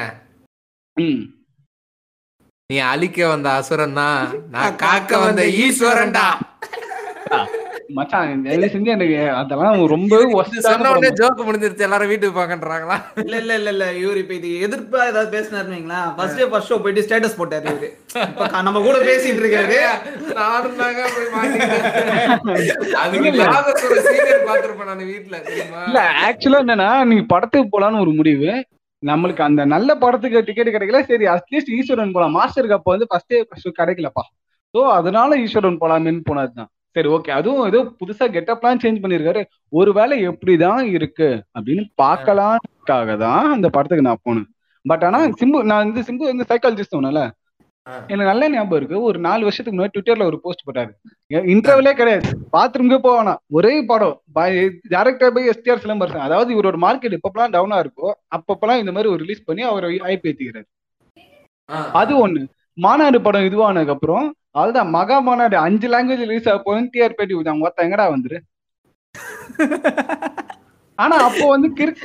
நீ அழிக்க வந்த அசுரன் தான் நான் காக்க வந்த ஈஸ்வரன்டா மச்சான் தயவு செஞ்சு எனக்கு அதெல்லாம் ஆன சொன்ன உடனே. ஜோக் முடிஞ்சிருச்சு எல்லாரும் வீட்டுக்கு பாக்கன்றாங்களா இல்ல இல்ல இல்ல இல்ல இவரு இப்ப இது எதிர்ப்பா ஏதாவது பேசினாரு வைங்களேன். ஃபர்ஸ்ட் டே ஃபர்ஸ்ட் ஷோ போயிட்டு ஸ்டேட்டஸ் போட்டாரு இவரு. நம்ம கூட பேசிட்டு இருக்காரு. நானும் தாங்க போய் மாட்டிக்கிட்டேன். நான் வீட்டுல இல்ல ஆக்சுவலா என்னன்னா நீ படத்துக்கு போலான்னு ஒரு முடிவு. நம்மளுக்கு அந்த நல்ல படத்துக்கு டிக்கெட் கிடைக்கல. சரி அட்லீஸ்ட் ஈஸ்வரன் போலாம். மாஸ்டருக்கு அப்ப வந்து ஃபர்ஸ்ட் டே ஃபர்ஸ்ட் கிடைக்கலப்பா. சோ அதனால ஈஸ்வரன் போலாமேன்னு போனதுதான். சரி ஓகே அதுவும் ஏதோ புதுசா கெட்டப்லாம் சேஞ்ச் பண்ணிருக்காரு. ஒருவேளை எப்படிதான் இருக்கு அப்படின்னு பார்க்கலாம்க்காக தான் அந்த படத்துக்கு நான் போனேன். பட் ஆனா சிம்பு நான் வந்து சிம்பு வந்து சைக்காலஜிஸ்ட் சொன்னல. எனக்கு நல்ல ஞாபகம் இருக்கு. ஒரு நாலு வருஷத்துக்கு முன்னாடி ட்விட்டர்ல ஒரு போஸ்ட் போட்டாரு. இன்டர்வலே கிடையாது. பாத்ரூம்க்கே போவானா ஒரே படம். Director by STR Silambarasan. அதாவது இவரோட மார்க்கெட் எப்பப்பெல்லாம் டவுனா இருக்கோ அப்பப்பெல்லாம் இந்த மாதிரி ஒரு ரிலீஸ் பண்ணி அவரை ஐபி ஏத்திக்கிறாரு ஆ. அது ஒண்ணு. மாநாடு படம் இதுவானதுக்கு அப்புறம் அதுதான் மகா மாநாடு அஞ்சு லாங்குவேஜ் ரிலீஸ் ஆக போய் டிஆர் பேட்டி விட்டாங்க மொத்தம் எங்கடா வந்துரு? ஆனா அப்போ வந்து கிறுக்கு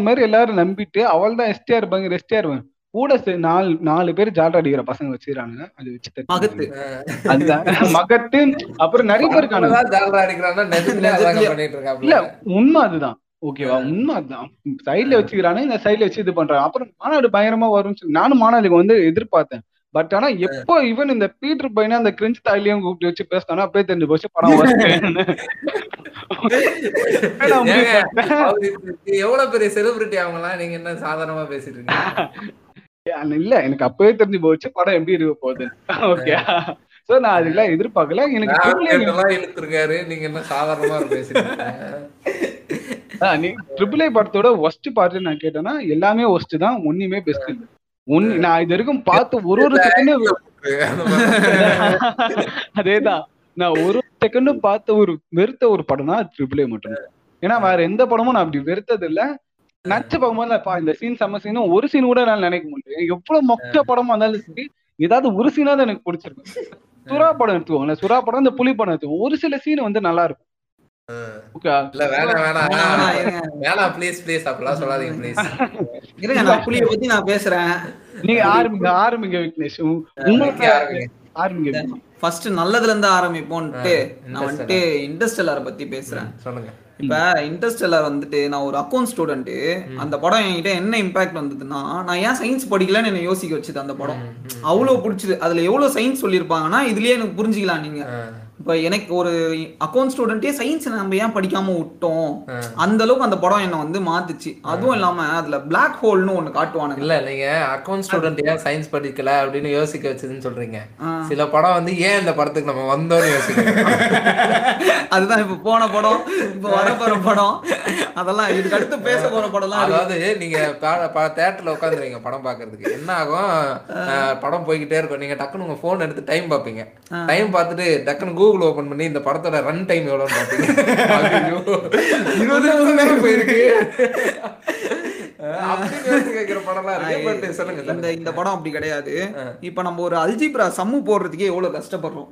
மாதிரி எல்லாரும் நம்பிட்டு அவள் தான் எஸ்டிஆர் பங்க. எஸ்டிஆர் கூட சே- நாலு நாலு பேர் ஜால்ரா அடிக்கிற பசங்க வச்சிருக்கானுங்க அது வச்சு மகத்து. அதுதான். மகத்து அப்புறம் நிறைய பேர் இருக்கானுங்க. இல்ல உண்மை அதுதான். ஓகேவா உண்மை அதுதான். சைட்ல வச்சுக்கிறானு இந்த சைட்ல வச்சு இது பண்றாங்க. அப்புறம் மாநாடு பயங்கரமா வரும்னு சொல்லி நானும் மாநாடுக்கு வந்து எதிர்பார்த்தேன். பட் ஆனா எப்போ இவன் இந்த பீட்டர் பையனை அந்த கிரிஞ்ச் தாயிலையும் கூப்பிட்டு வச்சு பேசினானோ அப்படியே தெரிஞ்சு போச்சு படம் எவ்வளவு பெரிய செலிபிரிட்டி அவங்கலாம்? நீங்க என்ன சாதாரணமா பேசிட்டு இருக்கீங்க? இல்ல எனக்கு அப்பவே தெரிஞ்சு போச்சு படம் எப்படி இருக்க போகுது. ஓகே சோ நான் அதுக்கெல்லாம் எதிர்பார்க்கல. எனக்கு எல்லாம் இழுத்துருக்காரு. நீங்க என்ன சாதாரணமா நீ ட்ரிபிள் ஏ படத்தோட ஒஸ்ட் பார்ட் நான் கேட்டேன்னா எல்லாமே ஒஸ்ட் தான் ஒண்ணுமே பெஸ்ட் இல்ல. ஒன்னு நான் இது வரைக்கும் பார்த்து ஒரு ஒரு செகண்ட் அந்த மாதிரி. அதேதான். நான் ஒரு செகண்டும் பார்த்த ஒரு வெறுத்த ஒரு படம்னா ட்ரிபிள் ஏ மட்டும் ஏன்னா வேற எந்த படமும் நான் அப்படி வெறுத்தது இல்ல நச்ச பார்க்கும்போது இந்த சீன் செம்ம சீனும் ஒரு சீன் கூட நான் நினைக்க முடியல. எவ்வளவு மொக்க படமா இருந்தாலும் சரி ஏதாவது ஒரு சீனாவது எனக்கு பிடிச்சிருக்கும். சுறா படம் எடுத்துக்கோங்களேன். சுறா படம் இந்த புலி படம் எடுத்துக்கோங்க. ஒரு சில சீன் வந்து நல்லா இருக்கும். இல்ல வேணாம் வேணாம். வேணாம், வேணாம், இருங்க. வேணாம் ப்ளீஸ் ப்ளீஸ் அப்படிலாம் சொல்லாதீங்க ப்ளீஸ் இருங்க நான் புலிய பத்தி நான் பேசுறேன். நீங்க ஆரம்பிங்க ஆரம்பிங்க விக்னேஷ். உ- உங்களுக்கு ஆரம்பிங்க. ஆரம்பிங்க ஃபர்ஸ்ட் நல்லதுல இருந்து ஆரம்பிப்போம்ட்டு நான் வந்துட்டு இன்டர்ஸ்டெல்லார பத்தி பேசுறேன். சொல்லுங்க. இப்ப இன்டர்ஸ்டெல்லார் வந்துட்டு நான் ஒரு அக்கௌண்ட் ஸ்டூடெண்ட் அந்த படம் என்கிட்ட என்ன இம்பாக்ட் வந்ததுன்னா நான் ஏன் சயின்ஸ் படிக்கலன்னு என்ன யோசிக்க வச்சுது அந்த படம். அவ்வளவு பிடிச்சது. அதுல எவ்வளவு சயின்ஸ் சொல்லியிருப்பாங்கன்னா இதுலயே எனக்கு புரிஞ்சுக்கலாம் நீங்க. இப்ப எனக்கு ஒரு அக்கௌண்ட் ஸ்டூடெண்டே சயின்ஸ் நம்ம ஏன் படிக்காம விட்டோம்? அந்த அளவுக்கு அந்த படம் என்ன வந்து மாத்துச்சு. அதுவும் இல்லாம அதுல பிளாக் ஹோல்னு ஒண்ணு காட்டுவானுங்க. இல்ல நீங்க அக்கவுண்ட் ஸ்டூடெண்ட் ஏன் சயின்ஸ் படிக்கல அப்படின்னு யோசிக்க வச்சதுன்னு சொல்றீங்க. சில படம் வந்து ஏன் இந்த படத்துக்கு நம்ம வந்தோம்னு யோசிக்கிறோம் அதுதான் இப்ப போன படம். இப்ப வர போற படம். அதெல்லாம் இதுக்கு அடுத்து பேச போற படம்லாம். அதாவது நீங்க தேட்டர்ல உட்காந்துருவீங்க படம் பாக்குறதுக்கு என்ன ஆகும்? படம் போய்கிட்டே இருக்கும். நீங்க டக்குனு உங்க போன் எடுத்து டைம் பாப்பீங்க டைம் பார்த்துட்டு டக்குனு கூகுள் ஓபன் பண்ணி இந்த படத்தோட ரன் டைம் எவ்வளவுன்னு பாப்பீங்க ஐயோ, இருபது நிமிஷம் நேரம் போயிருக்கு. இந்த இந்த படம் அப்படி கிடையாது. இப்ப நம்ம ஒரு அல்ஜிப்ரா சம்மு போடுறதுக்கே எவ்வளவு கஷ்டப்படுறோம்?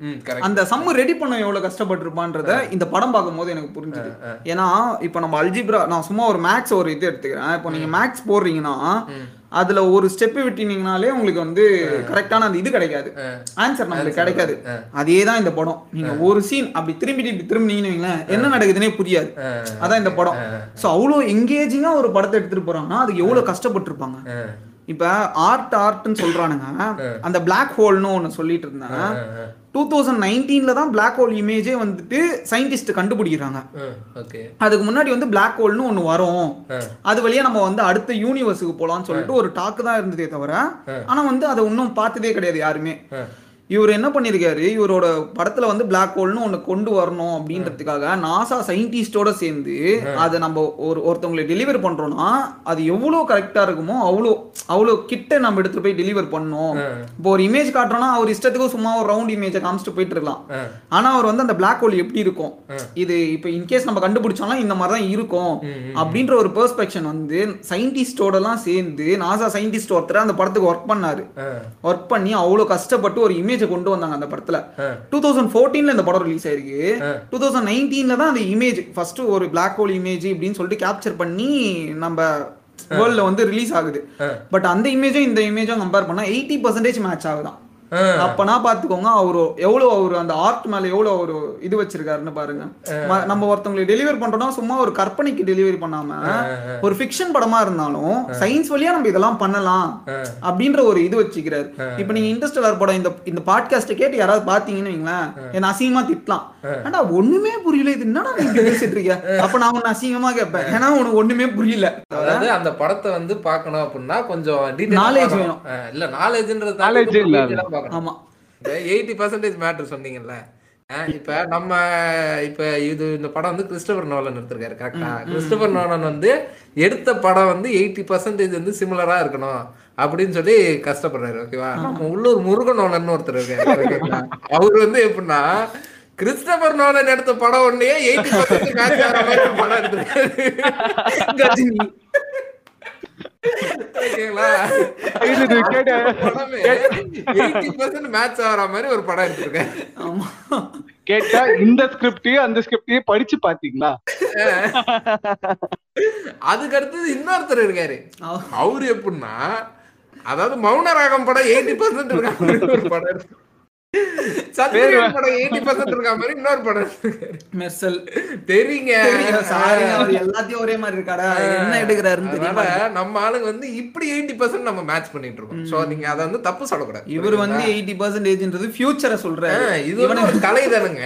அந்த சம்மு ரெடி பண்ண எவ்வளவு கஷ்டப்பட்டிருப்பான்றத இந்த படம் பார்க்கும்போது எனக்கு புரிஞ்சுது. ஏன்னா இப்ப நம்ம அல்ஜிப்ரா நான் சும்மா ஒரு மேக்ஸ் ஒரு இது எடுத்துக்கிறேன். இப்போ நீங்க மேக்ஸ் போடுறீங்கன்னா அதுல ஒரு ஸ்டெப் விட்டீங்கனாலே உங்களுக்கு வந்து கரெக்டான அந்த இது கிடைக்காது. ஆன்சர் நம்மளுக்கு கிடைக்காது. அதே தான் இந்த படம். நீங்க ஒரு சீன் அப்படி திரும்பிட்டு இப்படி திரும்பினீங்கன்னு என்ன நடக்குதுன்னே புரியாது. அதான் இந்த படம். சோ அவ்வளவு எங்கேஜிங்கா ஒரு படத்தை எடுத்துட்டு போறாங்கன்னா அதுக்கு எவ்வளவு கஷ்டப்பட்டிருப்பாங்க. இப்ப ஆர்ட் ஆர்ட்னு சொல்றானுங்க. அந்த Black ஹோல்னு ஒன்னு சொல்லிட்டு இருந்தேன் டூ தௌசண்ட் நைன்டீன்ல தான் Black ஹோல் இமேஜே வந்துட்டு சயின்டிஸ்ட் கண்டுபிடிக்கிறாங்க. அதுக்கு முன்னாடி வந்து Black ஹோல்னு ஒன்னு வரும். அது வழியா நம்ம வந்து அடுத்த யூனிவர்ஸுக்கு போலாம்னு சொல்லிட்டு ஒரு டாக்கு தான் இருந்ததே தவிர ஆனா வந்து அதை இன்னும் பார்த்ததே கிடையாது யாருமே. இவர் என்ன பண்ணிருக்காரு? இவரோட படத்துல வந்து Black ஹோல்னு ஒன்னு கொண்டு வரணும் அப்படின்றதுக்காக நாசா சயின்டிஸ்டோட சேர்ந்து அதை நம்ம ஒரு ஒருத்தவங்களை டெலிவர் பண்றோம்னா அது எவ்வளவு கரெக்டா இருக்குமோ அவ்வளோ அவ்வளோ கிட்ட நம்ம எடுத்துட்டு போய் டெலிவர் பண்ணணும் இப்போ ஒரு இமேஜ் காட்டுறோம்னா அவர் இஷ்டத்துக்கு சும்மா ஒரு ரவுண்ட் இமேஜை காமிச்சிட்டு போயிட்டு இருக்கலாம். ஆனா அவர் வந்து அந்த Black ஹோல் எப்படி இருக்கும்? இது இப்போ இன்கேஸ் நம்ம கண்டுபிடிச்சாலும் இந்த மாதிரி தான் இருக்கும். அப்படின்ற ஒரு பெர்ஸ்பெக்ஷன் வந்து சயின்டிஸ்டோடலாம் சேர்ந்து நாசா சயின்டிஸ்ட் ஒருத்தர் அந்த படத்துக்கு ஒர்க் பண்ணாரு. ஒர்க் பண்ணி அவ்வளோ கஷ்டப்பட்டு ஒரு இமேஜை கொண்டு வந்தாங்க அந்த படத்துல. டூ தௌசண்ட் ஃபோர்டீன்ல இந்த படம் ரிலீஸ் ஆயிருக்கு. டூ தௌசண்ட் நைன்டீன்ல தான் அந்த இமேஜ் ஃபர்ஸ்ட் ஒரு Black ஹோல் இமேஜ் இப்படின்னு சொல்லிட்டு கேப்சர் பண்ணி நம்ம வேர்ல்ட்ல வந்து ரிலீஸ் ஆகுது. பட் அந்த இமேஜும் இந்த இமேஜும் கம்பேர் பண்ணா எயிட்டி பர்சன்டேஜ் மேட்ச் ஆகுதான் அப்பனா பாத்துக்கோங்க அவரு எவ்வளவு அவரு அந்த ஆர்ட் மேல எவ்வளவு அவரு இது வச்சிருக்காருன்னு பாருங்க. நம்ம ஒருத்தவங்களை டெலிவரி பண்றோம்னா சும்மா ஒரு கற்பனைக்கு டெலிவரி பண்ணாம ஒரு ஃபிக்ஷன் படமா இருந்தாலும் சயின்ஸ் வழியா நம்ம இதெல்லாம் பண்ணலாம் அப்படின்ற ஒரு இது வச்சுக்கிறாரு. இப்ப நீங்க இன்டர்ஸ்டெல்லர் படம் இந்த இந்த பாட்காஸ்ட கேட்டு யாராவது பாத்தீங்கன்னு வைங்களேன் என்ன அசிங்கமா திட்டலாம். ஏன்டா ஒண்ணுமே புரியல இது என்னடா நீ இப்படி பேசிட்டு இருக்க அப்ப நான் உன்னை அசிங்கமா கேட்பேன். ஏன்னா உனக்கு ஒண்ணுமே புரியல. அதாவது அந்த படத்தை வந்து பார்க்கணும் அப்படின்னா கொஞ்சம் டீடைல் Knowledge வேணும். இல்ல நாலேஜ்ன்றது Knowledge இல்ல ஆமா. எயிட்டி பர்சன்டேஜ் மேட்டர் சொன்னீங்கல்ல. இப்ப நம்ம இப்ப இது இந்த படம் வந்து கிறிஸ்டபர் நோலன் எடுத்திருக்காரு கரெக்டா கிறிஸ்டபர் நோலன் வந்து எடுத்த படம் வந்து எயிட்டி பர்சன்டேஜ் வந்து சிமிலரா இருக்கணும் அப்படின்னு சொல்லி கஷ்டப்படுறாரு ஓகேவா நம்ம உள்ளூர் முருகன் நோலன் ஒருத்தர் இருக்காரு அவர் வந்து எப்படின்னா கிறிஸ்டபர் நோலன் எடுத்த படம் ஒன்னே எயிட்டி பர்சன்ட் மேட்ச் ஆகிற மாதிரி ஒரு படம் எடுத்திருக்காரு. கேட்டா இந்த ஸ்கிரிப்டையும் அந்த ஸ்கிரிப்டையும் படிச்சு பாத்தீங்களா அதுக்கு அடுத்தது இன்னொருத்தர் இருக்காரு. அவ- அவரு எப்படின்னா அதாவது மௌன ராகம் படம் எயிட்டி பர்சன்ட் ஒரு படம் எல்லாத்தையும் ஒரே மாதிரி இருக்காடா என்ன எடுக்கிறாருன்னு நம்ம ஆளுங்க வந்து இப்படி எயிட்டி பர்சன்ட் நம்ம மேட்ச் பண்ணிட்டு இருக்கோம். சோ நீங்க அதை வந்து தப்பு சொல்லக்கூடாது. இவர் வந்து எயிட்டி பர்சன்டேஜ்ன்றது ஃபியூச்சரை சொல்றாரு. ஆ, இது ஒரு கலை தானுங்க.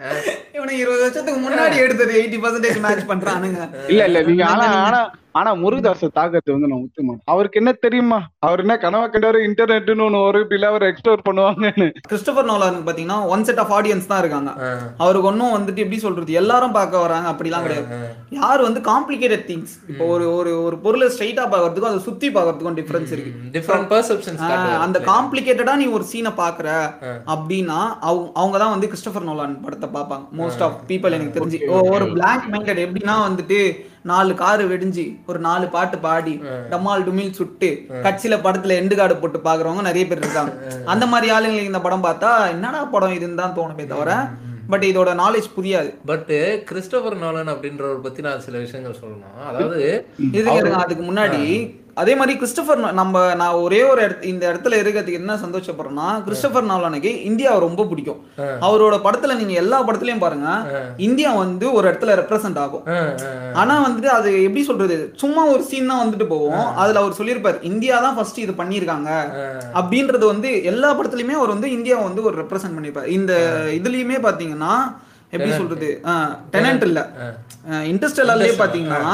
இவனை இருபது வருஷத்துக்கு முன்னாடி எடுத்தது எயிட்டி பர்சன்டேஜ் மேட்ச் பண்றானுங்க. இல்ல இல்ல நீங்க ஆனா ஆனா ஆனா முருகதாஸ் தாக்கத்தை வந்து நான் மாட்டேன் அவருக்கு என்ன தெரியுமா? அவர் என்ன கனவா கண்டாரு? இன்டர்நெட்னு ஒண்ணு ஒரு பிள்ளை அவர் எக்ஸ்ப்ளோர் பண்ணுவாங்கன்னு. கிறிஸ்டபர் நோலானுக்கு பாத்தீங்கன்னா ஒன் செட் ஆஃப் ஆடியன்ஸ் தான் இருக்காங்க. அவருக்கு ஒன்றும் வந்துட்டு எப்படி சொல்றது? எல்லாரும் பார்க்க வராங்க. அப்படிலாம் கிடையாது. யார் வந்து காம்ப்ளிகேட்டட் திங்ஸ் இப்போ ஒரு ஒரு ஒரு பொருளை ஸ்ட்ரைட்டா பார்க்கறதுக்கும் அதை சுத்தி பார்க்கறதுக்கும் டிஃபரன்ஸ் இருக்கு. டிஃப்ரெண்ட் பர்செப்ஷன்ஸ் அந்த காம்ப்ளிகேட்டடா நீ ஒரு சீனை பாக்குற அப்படின்னா அவங்க அவங்க தான் வந்து கிறிஸ்டபர் நோலான் படத்தை பார்ப்பாங்க. மோஸ்ட் ஆஃப் பீப்பிள் எனக்கு தெரிஞ்சு. ஓ, ஒரு பிளாக் மைண்டட் எப்படின்னா வந்துட்டு நாலு காரு வெடிஞ்சு ஒரு நாலு பாட்டு பாடி டமால் டுமில் சுட்டு கட்சியில படத்துல எண்டு கார்டு போட்டு பாக்குறவங்க நிறைய பேர் இருக்காங்க. அந்த மாதிரி ஆளுங்களுக்கு இந்த படம் பார்த்தா என்னடா படம் இதுன்னு தான் தோணுமே தவிர பட் இதோட நாலேஜ் புரியாது. பட் கிறிஸ்டோபர் நோலன் அப்படின்றவர் பத்தி நான் சில விஷயங்கள் சொல்லணும். அதாவது இது இருங்க அதுக்கு முன்னாடி அதே மாதிரி கிறிஸ்டபர் நம்ம நான் ஒரே ஒரு இடத்து இந்த இடத்துல இருக்கிறதுக்கு என்ன சந்தோஷப்படுறேன்னா கிறிஸ்டபர் நாலானுக்கு இந்தியாவை ரொம்ப பிடிக்கும். அவரோட படத்துல நீங்க எல்லா படத்துலயும் பாருங்க இந்தியா வந்து ஒரு இடத்துல ரெப்ரசன்ட் ஆகும். ஆனா வந்துட்டு அது எப்படி சொல்றது சும்மா ஒரு சீன் தான் வந்துட்டு போவோம் அதுல அவர் சொல்லியிருப்பார் இந்தியா தான் ஃபர்ஸ்ட் இது பண்ணியிருக்காங்க. அப்படின்றது வந்து எல்லா படத்துலயுமே அவர் வந்து இந்தியாவை வந்து ஒரு ரெப்ரசன்ட் பண்ணியிருப்பார். இந்த இதுலயுமே பாத்தீங்கன்னா எப்படி சொல்றது டெனன்ட் இல்ல. இன்டர்ஸ்டெல்லாலே பாத்தீங்கன்னா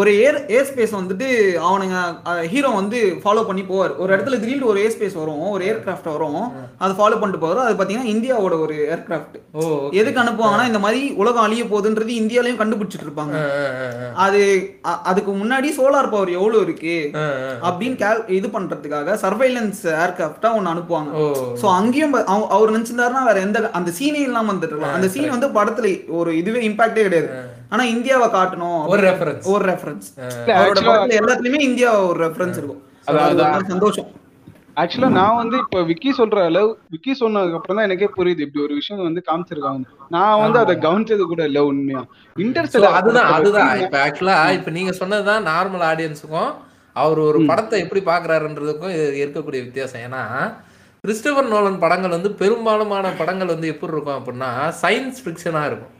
ஒரு ஏர் ஏர் ஸ்பேஸ் வந்துட்டு அவனுங்க ஹீரோ வந்து ஃபாலோ பண்ணி போவார். ஒரு இடத்துல திடீர்னு ஒரு ஏர் ஸ்பேஸ் வரும் ஒரு ஏர்கிராஃப்ட் வரும் அதை ஃபாலோ பண்ணிட்டு போவார். அது பாத்தீங்கன்னா இந்தியாவோட ஒரு ஏர்கிராஃப்ட் ஓ எதுக்கு அனுப்புவாங்கன்னா இந்த மாதிரி உலகம் அழிய போகுதுன்றது இந்தியாலயும் கண்டுபிடிச்சிட்டு இருப்பாங்க. அது அதுக்கு முன்னாடி சோலார் பவர் எவ்வளவு இருக்கு. அப்படின்னு கேல் இது பண்றதுக்காக சர்வைலன்ஸ் ஏர்கிராஃப்டா ஒன்னு அனுப்புவாங்க. ஓ சோ அங்கேயும் அவர் நினைச்சிருந்தாருன்னா வேற எந்த அந்த சீனே இல்லாம வந்துட்டு அந்த சீன் வந்து படத்துல ஒரு இதுவே இம்பாக்டே கிடையாது. ஆனா இந்தியாவை காட்டணும் ஒரு ரெஃபரன்ஸ் ஒரு ரெஃபரன்ஸ் அவரோட actually- படத்துல எல்லாத்துலயுமே இந்தியா ஒரு ரெஃபரன்ஸ் இருக்கும். சந்தோஷம். ஆக்சுவலா நான் வந்து இப்ப விக்கி சொல்ற அளவு விக்கி சொன்னதுக்கு அப்புறம் தான் எனக்கே புரியுது இப்படி ஒரு விஷயம் வந்து காமிச்சிருக்காங்க. நான் வந்து அதை கவனிச்சது கூட இல்ல உண்மையா. இன்டர்ஸ்டெல்லார் அதுதான் அதுதான். இப்ப ஆக்சுவலா இப்ப நீங்க சொன்னதுதான் நார்மல் ஆடியன்ஸுக்கும் அவர் ஒரு படத்தை எப்படி பாக்குறாருன்றதுக்கும் இருக்கக்கூடிய வித்தியாசம். ஏன்னா கிறிஸ்டபர் நோலன் படங்கள் வந்து பெரும்பாலுமான படங்கள் வந்து எப்படி இருக்கும் அப்படின்னா சயின்ஸ் ஃபிக்ஷனா இருக்கும்.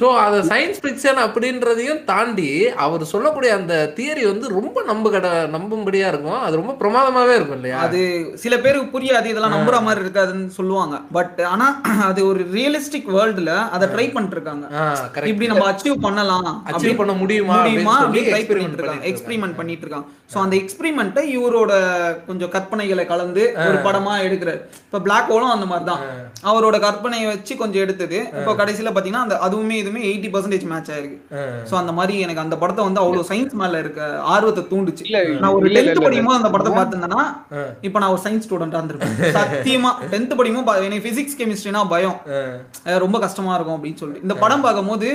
ஸோ அது சயின்ஸ் ஃபிக்ஷன் அப்படின்றதையும் தாண்டி அவர் சொல்லக்கூடிய அந்த தியரி வந்து ரொம்ப நம்ப கட நம்பும்படியா இருக்கும். அது ரொம்ப பிரமாதமாவே இருக்கும் இல்லையா? அது சில பேருக்கு புரியாது இதெல்லாம் நம்புற மாதிரி இருக்காதுன்னு சொல்லுவாங்க. பட் ஆனா அது ஒரு ரியலிஸ்டிக் வேர்ல்டுல அதை ட்ரை பண்ணிட்டு இருக்காங்க இப்படி நம்ம அச்சீவ் பண்ணலாம் Achieve பண்ண முடியுமா முடியுமா அப்படி ட்ரை பண்ணிட்டு இருக்காங்க எக்ஸ்பெரிமெண்ட் பண்ணிட்டு இருக்காங்க சோ அந்த எக்ஸ்பெரிமெண்ட்டை இவரோட கொஞ்சம் கற்பனைகளை கலந்து ஒரு படமா எடுக்கிறாரு இப்ப பிளாக் ஹோலும் அந்த மாதிரி தான் அவரோட கற்பனையை வச்சு கொஞ்சம் எடுத்தது. இப்போ கடைசியில பாத்தீங்கன்னா அந்த அதுவுமே இதுவுமே எயிட்டி பர்சன்டேஜ் மேட்ச் ஆயிருக்கு. சோ அந்த மாதிரி எனக்கு அந்த படத்தை வந்து அவ்வளவு சயின்ஸ் மேல இருக்க ஆர்வத்தை தூண்டுச்சு. நான் ஒரு டென்த். படிக்கும் போது அந்த படத்தை பார்த்திருந்தேன்னா இப்ப நான் ஒரு சயின்ஸ் ஸ்டூடெண்டா இருந்திருப்பேன். சத்தியமா டென்த் படிக்கும் எனக்கு பிசிக்ஸ் கெமிஸ்ட்ரினா பயம். ரொம்ப கஷ்டமா இருக்கும் அப்படின்னு சொல்லிட்டு. இந்த படம் பார்க்கும்போது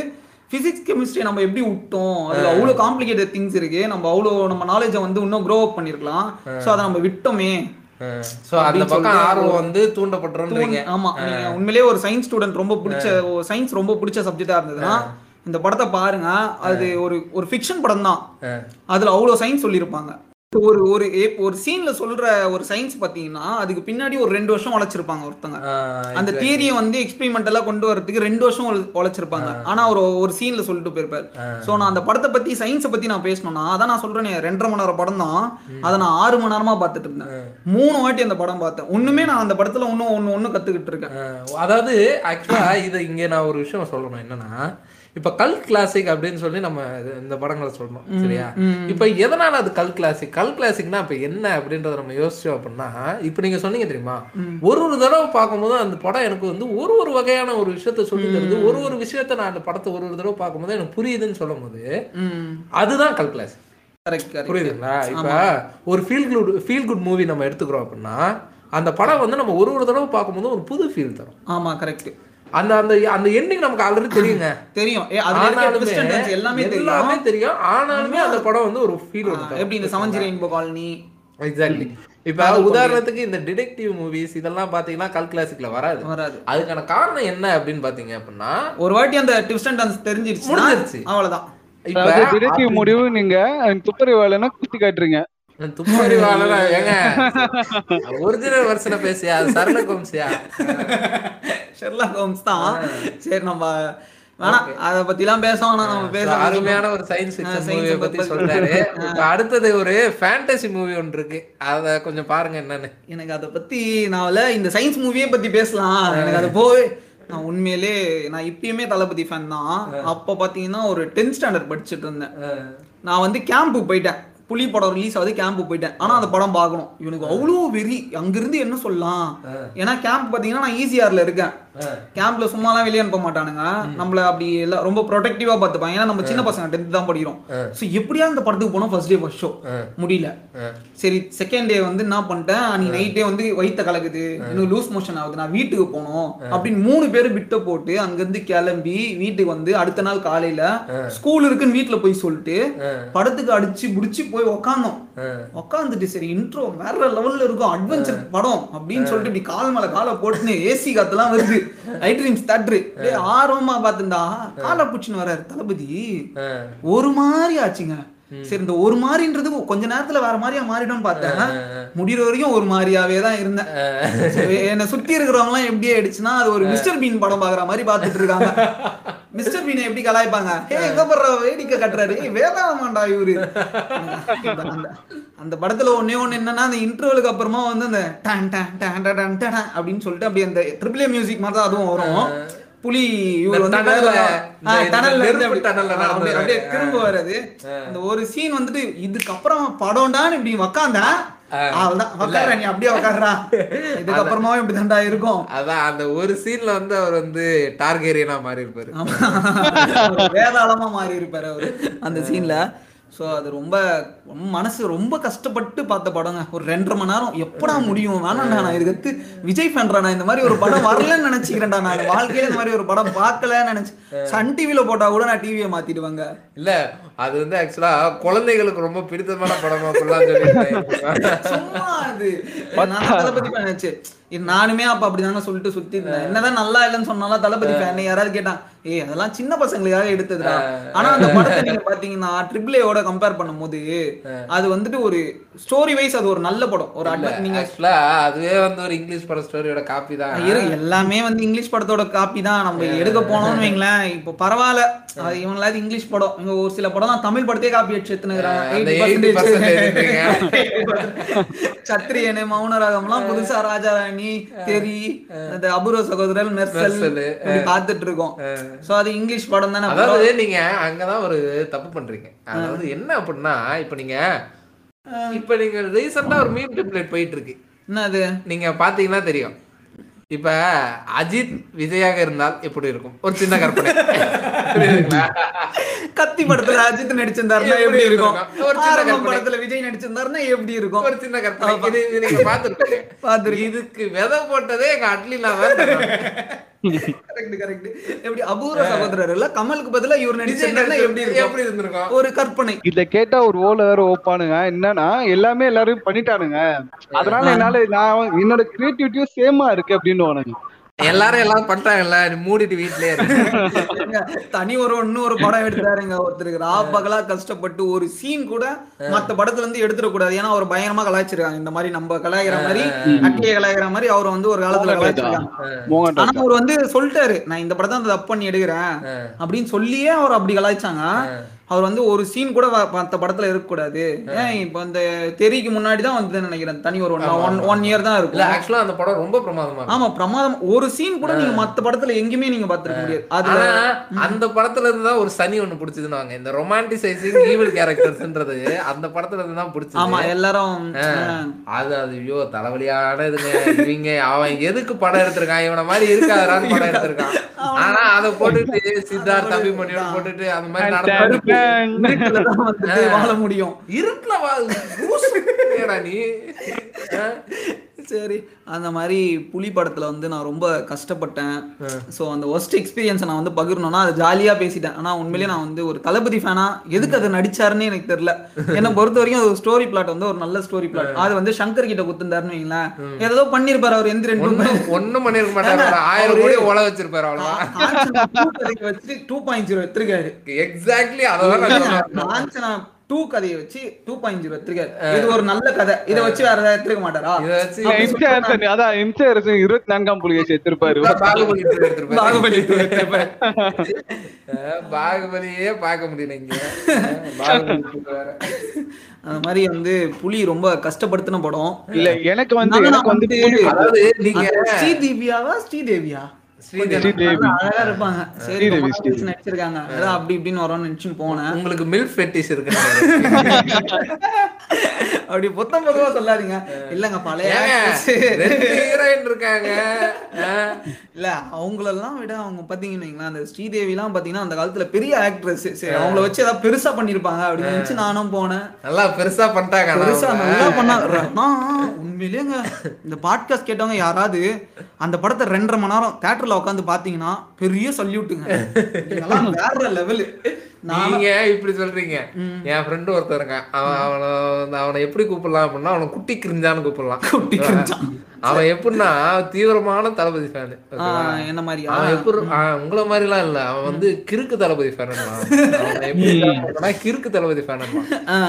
பிசிக்ஸ் கெமிஸ்ட்ரி நம்ம எப்படி விட்டோம்? அதுல அவ்வளவு காம்ப்ளிகேட்டட் திங்ஸ் இருக்கு. நம்ம அவ்வளவு நம்ம நாலேஜை வந்து இன்னும் க்ரோ அப் பண்ணிருக்கலாம். சோ அதை நம்ம விட்டோமே. ஸோ அந்த பக்கம் ஆர்வம் வந்து தூண்டப்பட்டுறோன்றீங்க ஆமா உண்மையிலேயே ஒரு சயின்ஸ் ஸ்டூடெண்ட் ரொம்ப பிடிச்ச சயின்ஸ் ரொம்ப பிடிச்ச சப்ஜெக்டா இருந்ததுன்னா இந்த படத்தை பாருங்க அது ஒரு ஒரு ஃபிக்ஷன் படம் தான் அதுல அவ்வளவு சயின்ஸ் சொல்லியிருப்பாங்க. ஒரு ஒரு ஒரு சீன்ல சொல்ற ஒரு சயின்ஸ் பாத்தீங்கன்னா அதுக்கு பின்னாடி ஒரு ரெண்டு வருஷம் உழைச்சிருப்பாங்க ஒருத்தங்க. அந்த தியரியை வந்து எக்ஸ்பெரிமெண்ட் எல்லாம் கொண்டு வரதுக்கு ரெண்டு வருஷம் உழ- உழைச்சிருப்பாங்க. ஆனா ஒரு ஒரு சீன்ல சொல்லிட்டு போயிருப்பாரு. சோ நான் அந்த படத்தை பத்தி சயின்ஸை பத்தி நான் பேசணும்னா அதான் நான் சொல்றேனே ரெண்டரை மணி நேரம் படம் தான். அதை நான் ஆறு மணி நேரமா பார்த்துட்டு இருந்தேன். மூணு வாட்டி அந்த படம் பார்த்தேன். ஒண்ணுமே நான் அந்த படத்துல இன்னும் ஒண்ணு ஒண்ணு கத்துக்கிட்டு இருக்கேன். அதாவது ஆக்சுவலா இது இங்க நான் ஒரு விஷயம் சொல்லணும் என்னன்னா இப்ப கல் கிளாசிக் அப்படின்னு சொல்லி நம்ம இந்த படங்களை சொல்றோம் சரியா? இப்ப எதனால அது கல் கிளாசிக் கல் கிளாசிக்னா இப்ப என்ன அப்படின்றத நம்ம யோசிச்சோம் அப்படின்னா இப்ப நீங்க சொன்னீங்க தெரியுமா? ஒரு ஒரு தடவை பார்க்கும்போது அந்த படம் எனக்கு வந்து ஒரு ஒரு வகையான ஒரு விஷயத்த சொல்லி தருது. ஒரு ஒரு விஷயத்த நான் அந்த படத்தை ஒரு ஒரு தடவை பார்க்கும்போது எனக்கு புரியுதுன்னு சொல்லும் போது அதுதான் கல் கிளாசிக் புரியுதுங்களா? இப்ப ஒரு feel good feel good movie நம்ம எடுத்துக்கிறோம் அப்படின்னா அந்த படம் வந்து நம்ம ஒரு ஒரு தடவை பார்க்கும்போது ஒரு புது ஃபீல் தரும். ஆமா கரெக்ட் அந்த அந்த அந்த எண்டிங் நமக்கு ஆல்ரெடி தெரியுங்க. தெரியும். எல்லாமே எல்லாமே தெரியும். ஆனாலுமே அந்த படம் வந்து ஒரு ஃபீல் எப்படி இந்த சமஞ்சி ரெயின்போ காலனி? எக்ஸாக்ட்லி இப்ப உதாரணத்துக்கு இந்த டிடெக்டிவ் மூவிஸ் இதெல்லாம் பாத்தீங்கன்னா கல் கிளாசிக்ல வராது. வராது. அதுக்கான காரணம் என்ன அப்படின்னு பாத்தீங்க அப்படின்னா ஒரு வாட்டி அந்த ட்விஸ்ட் அண்ட் டர்ன்ஸ் தெரிஞ்சிருச்சு முடிஞ்சிருச்சு. அவ்வளவுதான். இப்ப டிடெக்டிவ் முடிவு நீங்க துப்பறி வேலைன்னா குத்தி காட்டுறீங்க. துப்பறிவாளர் ஏங்க? ஒரிஜினல் வருஷனை பேசியா? அது சரள கோம்சியா ஷெர்லாக் ஹோம்ஸ் தான். சரி நம்ம வேணாம் அத பத்தி எல்லாம் பேச வேணாம் நம்ம பேச அருமையான ஒரு சயின்ஸ் மூவியை பத்தி சொல்றாரு. அடுத்தது ஒரு ஃபேண்டசி மூவி ஒன்று இருக்கு. அத கொஞ்சம் பாருங்க என்னன்னு. எனக்கு அதை பத்தி நான் இந்த சயின்ஸ் மூவியே பத்தி பேசலாம். எனக்கு அது போய் நான் உண்மையிலே நான் இப்பயுமே தளபதி ஃபேன் தான். அப்ப பாத்தீங்கன்னா ஒரு டென்த் ஸ்டாண்டர்ட் படிச்சுட்டு இருந்தேன். நான் வந்து கேம்புக்கு போயிட்டேன். புலி படம் ரிலீஸ் ஆகுது கேம்புக்கு போயிட்டேன். ஆனா அந்த படம் பார்க்கணும். இவனுக்கு அவ்வளோ வெறி. அங்கிருந்து என்ன சொல்லலாம்? ஏன்னா கேம்ப் பாத்தீங்கன்னா நான் ஈசிஆர்ல இருக்கேன். கேம்ப்ல சும்மாலாம் வெளியே அனுப்ப மாட்டானுங்க. நம்மள அப்படி எல்லாம் ரொம்ப ப்ரொடெக்டிவா பார்த்துப்பாங்க ஏன்னா நம்ம சின்ன பசங்க டென்த் தான் படிக்கிறோம். ஸோ எப்படியா அந்த படத்துக்கு போனோம் ஃபர்ஸ்ட் டே ஃபர்ஸ்ட் ஷோ முடியல. சரி செகண்ட் டே வந்து என்ன பண்ணிட்டேன்? அன்னைக்கு நைட்டே வந்து வயித்த கலக்குது. இன்னும் லூஸ் மோஷன் ஆகுது. நான் வீட்டுக்கு போகணும் அப்படின்னு மூணு பேர் பிட்ட போட்டு அங்கிருந்து கிளம்பி வீட்டுக்கு வந்து அடுத்த நாள் காலையில ஸ்கூல் இருக்குன்னு வீட்டுல போய் சொல்லிட்டு படத்துக்கு அடிச்சு முடிச்சு போய் உக்காந்தோம். உக்காந்துட்டு சரி இன்ட்ரோ வேற லெவல்ல இருக்கும். அட்வென்ச்சர் படம் அப்படின்னு சொல்லிட்டு இப்படி கால் மேல காலை போட்டுன்னு ஏசி காத்துலாம் வருது. ஐ ட்ரீம்ஸ் தட்ரு டேய் ஆர்வமா பார்த்துண்டா காலை பிடிச்சின்னு வராரு தளபதி. ஒரு மாதிரி ஆச்சுங்க. சரி இந்த ஒரு மாதிரின்றது கொஞ்ச நேரத்துல வேற மாதிரியா மாறிடும்னு பார்த்தேன். முடிகிற வரைக்கும் ஒரு மாதிரியாவே தான் இருந்தேன். என்னை சுத்தி இருக்கிறவங்க எல்லாம் எப்படி ஆயிடுச்சுன்னா அது ஒரு மிஸ்டர் பீன் படம் பாக்குற மாதிரி பார்த்துட்டு இருக்காங்க. மிஸ்டர் பீனை எப்படி கலாய்ப்பாங்க? ஏ எங்க போடுற வேடிக்கை கட்டுறாரு. வேதாளமாண்டா இவரு. அந்த- படத்துல ஒண்ணே ஒண்ணு என்னன்னா அந்த இன்டர்வலுக்கு அப்புறமா வந்து அந்த டன் டன் டன் டன் டன் டன் அப்படின்னு சொல்லிட்டு அப்படியே அந்த ட்ரிபிள் மியூசிக் மாதிரி தான் அதுவும் வரும். புலி இந்த திரும்ப அந்த ஒரு சீன் வந்துட்டு இதுக்கப்புறம் படம்டான்னு இப்படி உக்காந்தா இதுக்கப்புறமா இப்படி தாண்டா இருக்கும். அதான் அந்த ஒரு சீன்ல வந்து அவர் வந்து டார்கேரியனா மாறி இருப்பாரு வேதாளமா மாறி இருப்பாரு அவரு அந்த சீன்ல சோ அது ரொம்ப மனசு ரொம்ப கஷ்டப்பட்டு பார்த்த படங்க. ஒரு ரெண்டரை மணி நேரம் எப்படா முடியும்? வேணாம்டா நான் இதுக்கு விஜய் ஃபேன்டா நான் இந்த மாதிரி ஒரு படம் வரலன்னு நினைச்சுக்கிறேன்டா நான் வாழ்க்கையில இந்த மாதிரி ஒரு படம் பார்க்கலன்னு நினைச்சு சன் டிவில போட்டா கூட நான் டிவியை மாத்திடுவாங்க. இல்ல அது வந்து ஆக்சுவலா குழந்தைகளுக்கு ரொம்ப பிடித்தமான படமா சொல்லியிருந்தேன் சும்மா அது. நான் தளபதி ஃபேன் ஆச்சு இது நானுமே அப்ப அப்படிதாங்க சொல்லிட்டு சுத்தி இருந்தேன். என்னதான் நல்லா இல்லைன்னு சொன்னாலும் தளபதி ஃபேன் யாராவது கேட்டான் ஏய் அதெல்லாம் சின்ன பசங்களுக்காக எடுத்ததுடா. ஆனா அந்த படத்தை நீங்க பாத்தீங்கன்னா ட்ரிபிள் ஏவோட கம்பேர் பண்ணும்போது அது வந்துட்டு ஒரு ஸ்டோரி வைஸ் அது ஒரு நல்ல படம். ஒரு adva- நீங்க அதுவே வந்து ஒரு இங்கிலீஷ் பட ஸ்டோரியோட காப்பி தான். எல்லாமே வந்து இங்கிலீஷ் படத்தோட காப்பி தான். நம்ம எடுக்க போனோம்னு வைங்களேன். இப்போ பரவாயில்ல. இவங்களாவது இங்கிலீஷ் படம். இங்க ஒரு சில படம் தான் தமிழ் படத்தையே காப்பி அடிச்சு 80% சத்திரியனு மௌனராகம்லாம் புதுசா ராஜாராணி தெரி அந்த அபூர்வ சகோதரர் மெர்சல் பார்த்துட்டு இருக்கோம் சோ அது இங்கிலீஷ் படம் தானே அதாவது நீங்க அங்கதான் ஒரு தப்பு பண்றீங்க. அதாவது என்ன அப்படின்னா இப்ப நீங்க இப்ப நீங்க ரீசெண்டா ஒரு மீம் டெம்ப்ளேட் போயிட்டு இருக்கு என்ன அது? நீங்க பாத்தீங்கன்னா தெரியும். இப்ப அஜித் விஜயாக இருந்தால் எப்படி இருக்கும்? ஒரு சின்ன கற்பனை? கத்தி படத்துல அஜித் நடிச்சிருந்தாருன்னா எப்படி இருக்கும்? ஒரு சின்ன ஆரம்பம். படத்துல விஜய் நடிச்சிருந்தாருன்னா எப்படி இருக்கும்? ஒரு சின்ன கற்பனை. இது நீங்க பாத்துருக்கீங்க. இதுக்கு விதை போட்டதே எங்க அட்லினா கரெக்ட் கரெக்ட் எப்படி அபூர்வ சகோதரர் இல்ல கமலுக்கு பதிலா இவர் நடிச்சிருந்தாருன்னா எப்படி இருக்கும்? எப்படி இருந்திருக்கும்? ஒரு கற்பனை. இத கேட்டா ஒரு ஓல வேற ஓப்பானுங்க. என்னன்னா எல்லாமே எல்லாரும் பண்ணிட்டானுங்க. அதனால என்னால நான் என்னோட கிரியேட்டிவிட்டியும் சேமா இருக்கு அப்படின்னு எல்லாரும் எல்லாம் பண்ணிட்டாங்கல்ல நீ மூடிட்டு வீட்லயே தனி ஒரு இன்னும் ஒரு படம் எடுத்தாருங்க ஒருத்தருக்கு. ராப்பகலா கஷ்டப்பட்டு ஒரு சீன் கூட மத்த படத்துல இருந்து எடுத்துடக்கூடாது. ஏன்னா அவர் பயங்கரமா கலாய்ச்சிருக்காங்க. இந்த மாதிரி நம்ம கலாய்க்கிற மாதிரி அட்டியை கலாய்க்கிற மாதிரி அவர் வந்து ஒரு காலத்துல கலாய்ச்சிருக்காங்க. ஆனா அவர் வந்து சொல்லிட்டாரு நான் இந்த படத்தை தப்பு பண்ணி எடுக்கிறேன். அப்படின்னு சொல்லியே அவர் அப்படி கலாய்ச்சாங்க. அவர் வந்து ஒரு சீன் கூட மத்த படத்துல இருக்கக்கூடாது. ஏன் இப்ப அந்த தெறிக்கு முன்னாடி தான் வந்து நினைக்கிறேன். தனி ஒரு ஒன் ஒன் இயர் தான் இருக்கும். ஆக்சுவலா அந்த படம் ரொம்ப பிரமாதமா ஆமா பிரமாதம். ஒரு சீன் கூட நீங்க மத்த படத்துல எங்கேயுமே நீங்க பாத்துருக்க முடியாது. ஆனா அந்த படத்துல இருந்து தான் ஒரு சனி ஒண்ணு பிடிச்சதுன்னு வாங்க இந்த ரொமான்டிசைசிங் ஈவில் கேரக்டர்ஸ்ன்றது அந்த படத்துல இருந்து தான் பிடிச்சது. ஆமா எல்லாரும் ஆ. அது அது ஐயோ தலைவலியான இதுங்க. இவங்க அவன் எதுக்கு படம் எடுத்திருக்கான்? இவன மாதிரி இருக்காதான்னு படம் எடுத்திருக்கான். ஆனா அதை போட்டுட்டு சித்தார்த் அபிமன்யோட போட்டுட்டு அந்த மாதிரி நடந்து வாழ முடியும். இருட்டுல நீ? சரி அந்த மாதிரி புலி படத்துல வந்து நான் ரொம்ப கஷ்டப்பட்டேன். சோ அந்த ஒஸ்ட் எக்ஸ்பீரியன்ஸ் நான் வந்து பகிரணும்னா அது ஜாலியா பேசிட்டேன். ஆனா உண்மையிலேயே நான் வந்து ஒரு தளபதி ஃபேனா எதுக்கு அதை நடிச்சாருன்னு எனக்கு தெரியல. என்னை பொறுத்த வரைக்கும் அது ஸ்டோரி பிளாட் வந்து ஒரு நல்ல ஸ்டோரி பிளாட் அது வந்து சங்கர் கிட்ட குத்துந்தாருன்னு வைங்களேன். ஏதோ பண்ணிருப்பாரு அவர் எந்த ரெண்டு ஒண்ணும் ஒண்ணும் பண்ணிருக்க மாட்டாரு. ஆயிரம் கோடி ஓல வச்சிருப்பாரு அவ்வளவுதான். வச்சு டூ பாயிண்ட் ஜீரோ எடுத்திருக்காரு. எக்ஸாக்ட்லி அதான் டூ கதையை வச்சு டூ பாயிண்ட் ஜீரோ எடுத்திருக்காரு இது ஒரு நல்ல கதை. இதை வச்சு வேற ஏதாவது எடுத்திருக்க மாட்டாரா? இதை வச்சு எம்ஜிஆர் அதான் எம்ஜிஆர் இருபத்தி நான்காம் பாகுபலி two எடுத்திருப்பாரு. பாகுபலி பாகுபலியே பார்க்க முடியல இங்க. அந்த மாதிரி வந்து புலி ரொம்ப கஷ்டப்படுத்தின படம். இல்ல எனக்கு வந்து எனக்கு வந்து புலி அதாவது நீங்க ஸ்ரீதேவியாவா ஸ்ரீதேவியா? அழகா இருப்பாங்க. சரி ஸ்ரீதேவி, ரொம்ப நாள் ஸ்ரீதேவி. கழிச்சு நடிச்சிருக்காங்க. அதான் அப்படி இப்படின்னு வரும்னு நினைச்சுன்னு போனேன். உங்களுக்கு மில்க் ஃபெட்டிஸ் இருக்கு. அப்படி பொத்தம் பொதுவா சொல்லாதீங்க. இல்லங்க பழைய actress. ரெண்டு ஹீரோயின் இருக்காங்க. அஹ் இல்ல அவங்களெல்லாம் விட அவங்க பாத்தீங்கன்னு வைங்களேன், அந்த ஸ்ரீதேவி எல்லாம் பாத்தீங்கன்னா அந்த காலத்துல பெரிய ஆக்ட்ரஸ் சரி அவங்கள வச்சு ஏதாவது பெருசா பண்ணிருப்பாங்க அப்படின்னு நினைச்சு நானும் போனேன். நல்லா பெருசா பண்ணிட்டாங்க பெருசா. நல்லா பண்ணாங்க உண்மையிலேங்க இந்த பாட்காஸ்ட் கேட்டவங்க யாராவது அந்த படத்தை ரெண்டரை மணி நேரம் தேட்டர்ல உட்காந்து பாத்தீங்கன்னா பெரிய சல்யூட்டுங்க. வேற லெவலு. நீங்க இப்படி சொல்றீங்க. என் ஃப்ரெண்டு ஒருத்தன் இருக்கான். அவன் அவனை அவனை எப்படி கூப்பிடலாம் அப்படின்னா அவனை குட்டி கிரிஞ்சான்னு கூப்பிடலாம். குட்டி கிரிஞ்சான். அவன் எப்படின்னா தீவிரமான தளபதி ஃபேனு என்ன மாதிரியா அவன் எப்படி ஆஹ் உங்கள மாதிரி எல்லாம் இல்ல. அவன் வந்து கிறுக்கு தளபதி ஃபேன் கிறுக்கு தளபதி ஃபேன்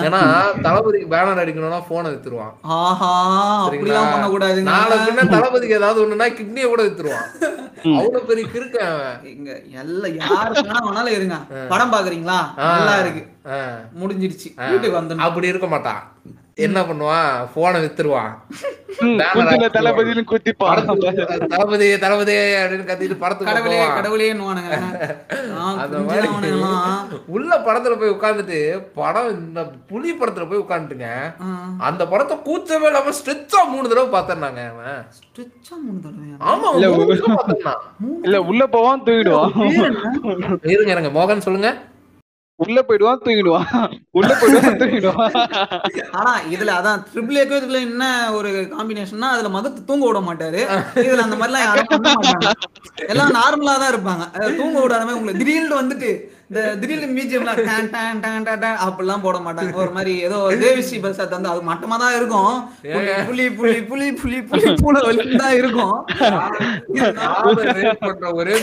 ஏன்னா தளபதிக்கு பேனர் அடிக்கணும்னா போனை வித்துருவான். ஆஹா அப்படிலாம் பண்ணக்கூடாதுங்க. நாளை பின்ன தளபதிக்கு ஏதாவது ஒண்ணுன்னா கிட்னியை கூட வித்துருவான். அவ்வளவு பெரிய கிறுக்கு அவன். இங்க எல்லாம் யாருக்கு வேணா வேணாலும் இருங்க. படம் பாக்குறீங்களா நல்லா இருக்கு. முடிஞ்சிருச்சு வீட்டுக்கு வந்துடணும். அப்படி இருக்க மாட்டான் என்ன பண்ணுவான் போனை வித்துருவான் படத்துக்கு தளபதி தளபதி அப்படின்னு கத்திட்டு படத்துக்கு கடவுளே அவனுங்கெல்லாம். உள்ள படத்துல போய் உட்கார்ந்துட்டு படம் இந்த புலி படத்துல போய் உட்காந்துட்டுங்க. அந்த படத்தை கூச்சவே இல்லாம ஸ்ட்ரெச்சா மூணு தடவை பார்த்தேன்னாங்க அவன். ஸ்ட்ரெச்சா மூணு? ஆமா தடவை பார்த்திருந்தான். இல்ல உள்ள போவான் தூங்கிடுவான். இருங்க இருங்க மோகன் சொல்லுங்க. உள்ள போயிடுவான் தூங்கிடுவான். உள்ள போயிடுவான் தூங்கிடுவான். ஆனா இதுல அதான் ட்ரிபிள் ஏக்கும் இதுல என்ன ஒரு காம்பினேஷன்னா அதுல மகத்து தூங்க விட மாட்டாரு. இதுல அந்த மாதிரிலாம் யாரும் எல்லாம் நார்மலா தான் இருப்பாங்க. தூங்க விடாத மாதிரி உங்களுக்கு திடீர்னு வந்துட்டு இந்த திடீர்னு மியூசியம்லாம் அப்படிலாம் போட மாட்டாங்க. ஒரு மாதிரி ஏதோ தேவிஸ்ரீ பிரசாத் வந்து அது மட்டமா தான் இருக்கும். புலி புலி புலி புலி புலி பூனை தான் இருக்கும். பண்ற ஒரே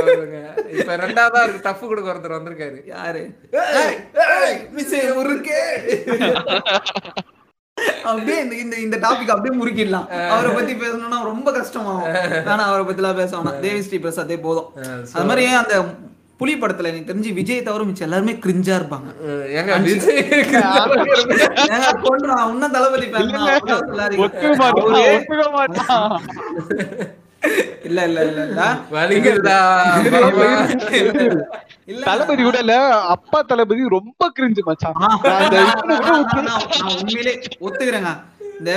அவருங்க. இப்ப ரெண்டாவதா இருக்கு. டஃப் கொடுக்க ஒருத்தர் வந்திருக்காரு. யாரு? மிஸ் முறுக்கே. அப்படியே இந்த இந்த இந்த டாபிக் அப்படியே முறுக்கிடலாம். அவரை பத்தி பேசணும்னா ரொம்ப கஷ்டமாகும். ஆனா அவரை பத்தி எல்லாம் பேச வேணாம். தேவி ஸ்ரீ பிரசாத்தே போதும். அது மாதிரி அந்த புலி படத்துல எனக்கு தெரிஞ்சு விஜய் தவிர மிச்சம் எல்லாருமே கிரிஞ்சா இருப்பாங்க. இன்னும் தளபதி இல்ல இல்ல இல்ல இல்ல தளபதி கூட இல்ல அப்பா தளபதி ரொம்ப கிரிஞ்சு மச்சான். உண்மையிலே ஒத்துக்கிறேங்க. இந்த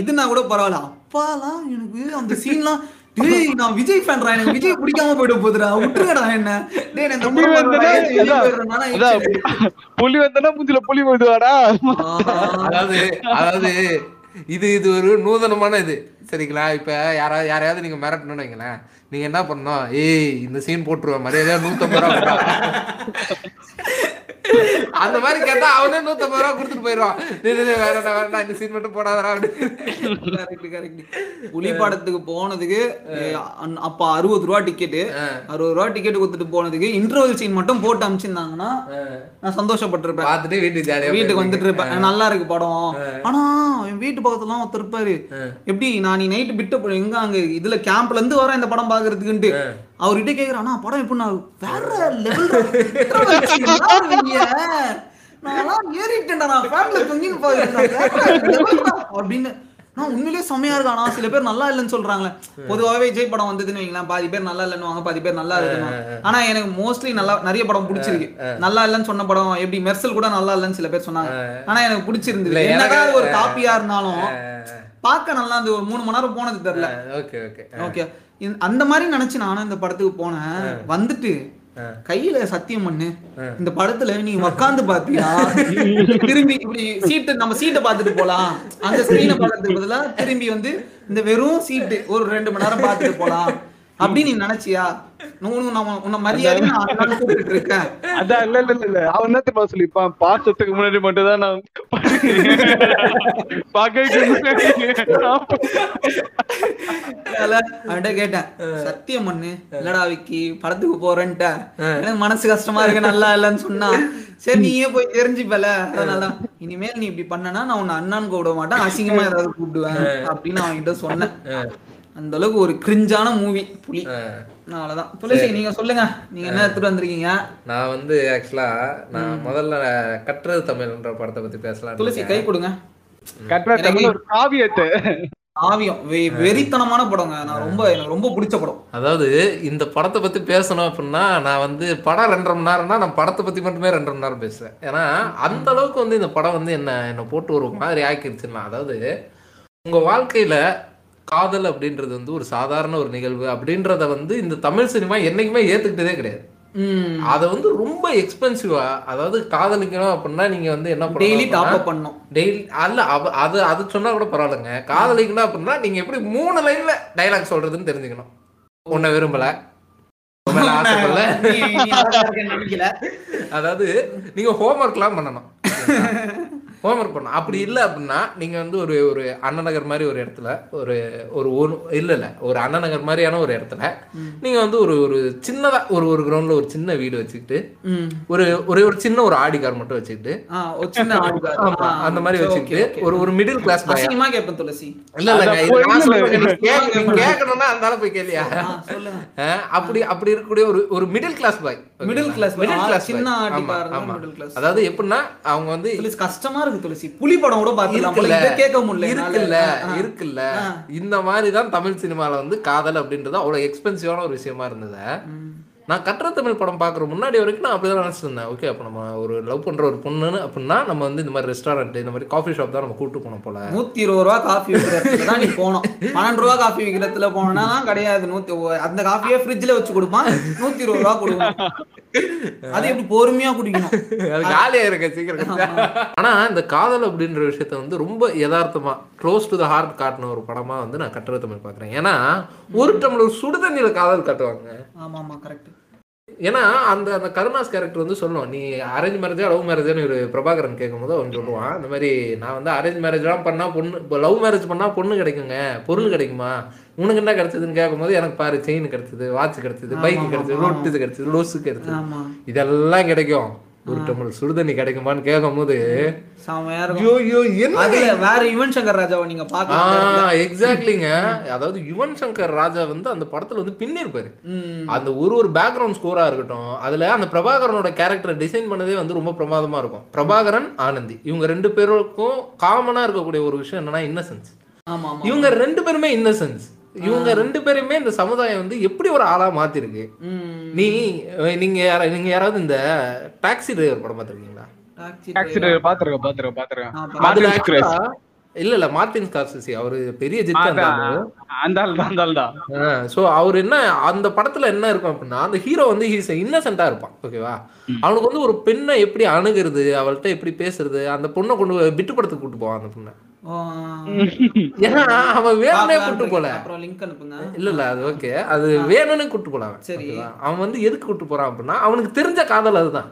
இதுனா கூட பரவாயில்ல. அப்பாலாம் எனக்கு அந்த சீன்லாம் டேய் நான் விஜய் ஃபேன்ரா எனக்கு விஜய் பிடிக்காம போயிட போகுதுடா. விட்டுருடா என்ன. டேய் நான் புலி வந்தனா புலி வந்தனா மூஞ்சில புலி ஆஹா. அதாவது அதாவது இது இது ஒரு நூதனமான இது. சரிங்களா? இப்ப யாராவது யாரையாவது நீங்க மிரட்டணும்னு வைங்களேன். நீங்க என்ன பண்ணணும்? ஏய் இந்த சீன் போட்டுருவேன் மரியாதையா நூத்தம்பது ரூபா. அந்த மாதிரி கேட்டா அவனே நூத்தம்பது ரூபா கொடுத்துட்டு போயிடுவான். வேணாம் வேணாம் இந்த சீன் மட்டும் அப்படின்னு. correct. புலி படத்துக்கு போனதுக்கு அப்ப அறுபது ரூபா டிக்கெட்டு அறுபது ரூபா டிக்கெட் கொடுத்துட்டு போனதுக்கு இன்டர்வல் சீன் மட்டும் போட்டு அமிச்சிருந்தாங்கன்னா நான் சந்தோஷப்பட்டிருப்பேன். பார்த்துட்டு வீட்டுக்கு ஜாலியா வீட்டுக்கு வந்துட்டு இருப்பேன் நல்லா இருக்கு படம். ஆனா என் வீட்டு பக்கத்துலாம் ஒருத்தர் இருப்பாரு. எப்படி நான் நீ நைட்டு பிட்ட எங்க அங்க இதுல கேம்ப்ல இருந்து வரேன் இந்த படம் பாக்குறதுக்குன்ட்டு. அவர்கிட்ட கேக்குறேன் படம் எப்படி நான் வேற லெவல் நான் ஏறிட்டேன்டா நான் ஃபேன்ல தொங்கின்னு அப்படின்னு. நான் உண்மையிலேயே செம்மையா இருக்கானா சில பேர் நல்லா இல்லைன்னு சொல்றாங்களே. பொதுவாகவே விஜய் படம் வந்ததுன்னு வைங்களேன் பாதி பேர் நல்லா இல்லைன்னு பாதி பேர் நல்லா இருக்குன்னு ஆனா எனக்கு மோஸ்ட்லி நல்லா நிறைய படம் பிடிச்சிருக்கு. நல்லா இல்லைன்னு சொன்ன படம் எப்படி மெர்சல் கூட நல்லா இல்லைன்னு சில பேர் சொன்னாங்க. ஆனா எனக்கு பிடிச்சிருந்தது. என்னதான் ஒரு காப்பியா இருந்தாலும் பார்க்க நல்லா இருந்தது. ஒரு மூணு மணி நேரம் போனது தெரியல. Okay okay. ஓகே. அந்த மாதிரி நினைச்சு நானும் இந்த படத்துக்கு போனேன். வந்துட்டு கையில சத்தியம் பண்ணு. இந்த படத்துல நீ உக்காந்து பாத்தியா? திரும்பி இப்படி சீட்டு நம்ம சீட்டை பார்த்துட்டு போலாம். அந்த ஸ்கிரீனை பார்க்கறதுக்கு பதிலா திரும்பி வந்து இந்த வெறும் சீட்டு ஒரு ரெண்டு மணி நேரம் பார்த்துட்டு போலாம். அப்படி நீ நினைச்சியா? பாசத்துக்கு முன்னாடி மட்டும் தான் நான் அதனால கேட்டேன் சத்தியம் பண்ணு இல்லடா விக்கி படத்துக்கு போறேன்ட்ட. எனக்கு மனசு கஷ்டமா இருக்கு நல்லா இல்லைன்னு சொன்னா. சரி நீயே போய் தெரிஞ்சுப்பல. அதனாலதான் இனிமேல் நீ இப்படி பண்ணனா நான் உன்னை அண்ணான்னு கூப்பிட மாட்டேன். அசிங்கமா ஏதாவது கூப்பிடுவேன். அப்படின்னு அவன்கிட்ட சொன்னேன். அந்த அளவுக்கு ஒரு கிரிஞ்சான மூவி புலி. அவ்வளவுதான் துளசி நீங்க சொல்லுங்க. நீங்க என்ன எடுத்துட்டு வந்திருக்கீங்க? நான் வந்து ஆக்சுவலா நான் முதல்ல கட்டுறது தமிழ்ன்ற படத்தை பத்தி பேசலாம் துளசி கை கொடுங்க. கட்டுற தமிழ் ஒரு காவியத்தை. ஆவியம் வெ- வெறித்தனமான படங்க. நான் ரொம்ப எனக்கு ரொம்ப பிடிச்ச படம். அதாவது இந்த படத்தை பத்தி பேசணும் அப்படின்னா நான் வந்து படம் ரெண்டரை மணி நேரம்னா நான் படத்தை பத்தி மட்டுமே ரெண்டரை மணி நேரம் பேசுவேன். ஏன்னா அந்த அளவுக்கு வந்து இந்த படம் வந்து என்ன என்னை போட்டு ஒரு மாதிரி ஆக்கிருச்சுன்னா அதாவது உங்க வாழ்க்கையில காதல் அப்படின்றது வந்து ஒரு சாதாரண ஒரு நிகழ்வு அப்படின்றத வந்து இந்த தமிழ் சினிமா என்னைக்குமே ஏத்துக்கிட்டதே கிடையாது அதை வந்து ரொம்ப எக்ஸ்பென்சிவா அதாவது காதலிக்கணும் அப்படின்னா நீங்க வந்து என்ன டெய்லி டாப் பண்ணோம் டெய்லி அல்ல அது அது சொன்னா கூட பரவாயில்லைங்க காதலிக்கணும் அப்படின்னா நீங்க எப்படி மூணு லைன்ல டைலாக் சொல்றதுன்னு தெரிஞ்சுக்கணும் உன்னை விரும்பல அதாவது நீங்க ஹோம்ஒர்க்லாம் பண்ணணும் ஹோம்ஒர்க் பண்ணணும். அப்படி இல்லை அப்படின்னா நீங்க வந்து ஒரு ஒரு அண்ணநகர் மாதிரி ஒரு இடத்துல ஒரு ஒரு ஒரு இல்ல இல்ல ஒரு அண்ணநகர் மாதிரியான ஒரு இடத்துல நீங்க வந்து ஒரு ஒரு சின்னதா ஒரு ஒரு கிரவுண்ட்ல ஒரு சின்ன வீடு வச்சுக்கிட்டு ஒரு ஒரே ஒரு சின்ன ஒரு ஆடி கார் மட்டும் வச்சுக்கிட்டு சின்ன அந்த மாதிரி வச்சுக்கிட்டு ஒரு ஒரு மிடில் கிளாஸ் பாய் அசிங்கமா கேட்பேன் துளசி. இல்ல இல்லங்க கேட்கணும்னா அந்த போய் அஹ் அப்படி அப்படி இருக்கக்கூடிய ஒரு ஒரு middle class boy middle class middle class சின்ன மிடில் கிளாஸ் அதாவது எப்படின்னா அவங்க வந்து கஷ்டமா இருக்கு துளசி. புலி படம் கூட பாத்துக்கலாம் கேட்க முடியல இருக்குல்ல இருக்குல்ல. இந்த மாதிரி தான் தமிழ் சினிமால வந்து காதல் அப்படின்றது அவ்வளவு எக்ஸ்பென்சிவான ஒரு விஷயமா இருந்தது. நான் கற்ற தமிழ் படம் பார்க்குற முன்னாடி வரைக்கும் நான் அப்படிதான் நினைச்சிட்டு இருந்தேன் ஓகே அப்போ நம்ம ஒரு லவ் பண்ற ஒரு பொண்ணுன்னு அப்படின்னா நம்ம வந்து இந்த மாதிரி ரெஸ்டாரண்ட் இந்த மாதிரி காஃபி ஷாப் தான் நம்ம கூட்டு போனோம் போல. நூத்தி இருபது ரூபா காஃபி விற்கிறதுல தான் நீ போனோம். பன்னெண்டு ரூபா காஃபி விற்கிறதுல போனா கிடையாது. ஒ- அந்த காஃபியே ஃப்ரிட்ஜ்ல வச்சு கொடுப்பான். நூத்தி இருபது ரூபா கொடுப்பான். அது எப்படி பொறுமையா குடிக்கணும்? அது காலியா இருக்க சீக்கிரம். ஆனா இந்த காதல் அப்படின்ற விஷயத்த வந்து ரொம்ப யதார்த்தமா க்ளோஸ் டு த ஹார்ட் காட்டின ஒரு படமா வந்து நான் கட்டுரை தமிழ் பாக்குறேன் ஏன்னா ஒரு டம்ளர் சுடுதண்ணியில காதல் காட்டுவாங்க. ஆமா ஆமா கரெக்ட் ஏன்னா அந்த அந்த கருணாஸ் கேரக்டர் வந்து சொல்லுவான் நீ அரேஞ்ச் மேரேஜா லவ் மேரேஜ்னு ஒரு பிரபாகரன் கேட்கும்போது அவன் சொல்லுவான் இந்த மாதிரி நான் வந்து அரேஞ்ச் மேரேஜ்லாம் பண்ணா பொண்ணு இப்போ லவ் மேரேஜ் பண்ணா பொண்ணு கிடைக்குங்க பொருள் கிடைக்குமா? உனக்கு என்ன கிடைச்சதுன்னு கேட்கும்போது எனக்கு பாரு செயின் கிடைச்சது வாட்ச் கிடைச்சது பைக் கிடைச்சது ரோட்டு இது கிடைச்சது லோஸு கிடைச்சது. இதெல்லாம் கிடைக்கும். ஒரு டம்ளர் சுடுதண்ணி கிடைக்குமான்னு ஐயோ என்ன? வேற யுவன் சங்கர் ராஜாவை நீங்க பாக்கலாம் எக்ஸாக்ட்லிங்க அதாவது யுவன் சங்கர் ராஜா வந்து அந்த படத்துல வந்து பின்னிருப்பாரு அந்த ஒரு ஒரு பேக்ரவுண்ட் ஸ்கோரா இருக்கட்டும் அதுல அந்த பிரபாகரனோட கேரக்டரை டிசைன் பண்ணதே வந்து ரொம்ப பிரமாதமா இருக்கும். பிரபாகரன் ஆனந்தி. இவங்க ரெண்டு பேருக்கும் காமனா இருக்கக்கூடிய ஒரு விஷயம் என்னன்னா இன்னசென்ஸ் இவங்க ரெண்டு பேருமே இன்னசென்ஸ் இவங்க ரெண்டு பேருமே இந்த சமுதாயம் வந்து எப்படி ஒரு ஆளா மாத்திருக்கு? ம். நீ நீங்க யாரா- நீங்க யாராவது இந்த டாக்ஸி டிரைவர் படம் பார்த்திருக்கீங்களா? டாக்ஸி பாத்துருக்கேன் பாத்துருக்கேன் பாத்துருக்கேன் இல்ல இல்ல மார்டின் ஸ்கார்சிசி அவரு பெரிய ஜித் அந்த ஸோ அவர் என்ன அந்த படத்துல என்ன இருக்கும் அப்படின்னா அந்த ஹீரோ வந்து ஹீஸ் இன்னசென்ட்டா இருப்பான் ஓகேவா அவனுக்கு வந்து ஒரு பெண்ணை எப்படி அணுகிறது அவள்கிட்ட எப்படி பேசுறது அந்த பொண்ணை கொண்டு பிட்டு படத்துக்கு கூட்டு போவான் அந்த பொண்ணை. ஏன்னா அவன் வேணும்னே பார்க்கலாம் கூட்டு போல. அப்புறம் லிங்க் அனுப்புங்க. இல்ல இல்ல அது ஓகே அது வேணும்னே கூட்டு போல சரி. அவன் வந்து எதுக்கு கூட்டு போறான் அப்படின்னா அவனுக்கு தெரிஞ்ச காதல் அதுதான்.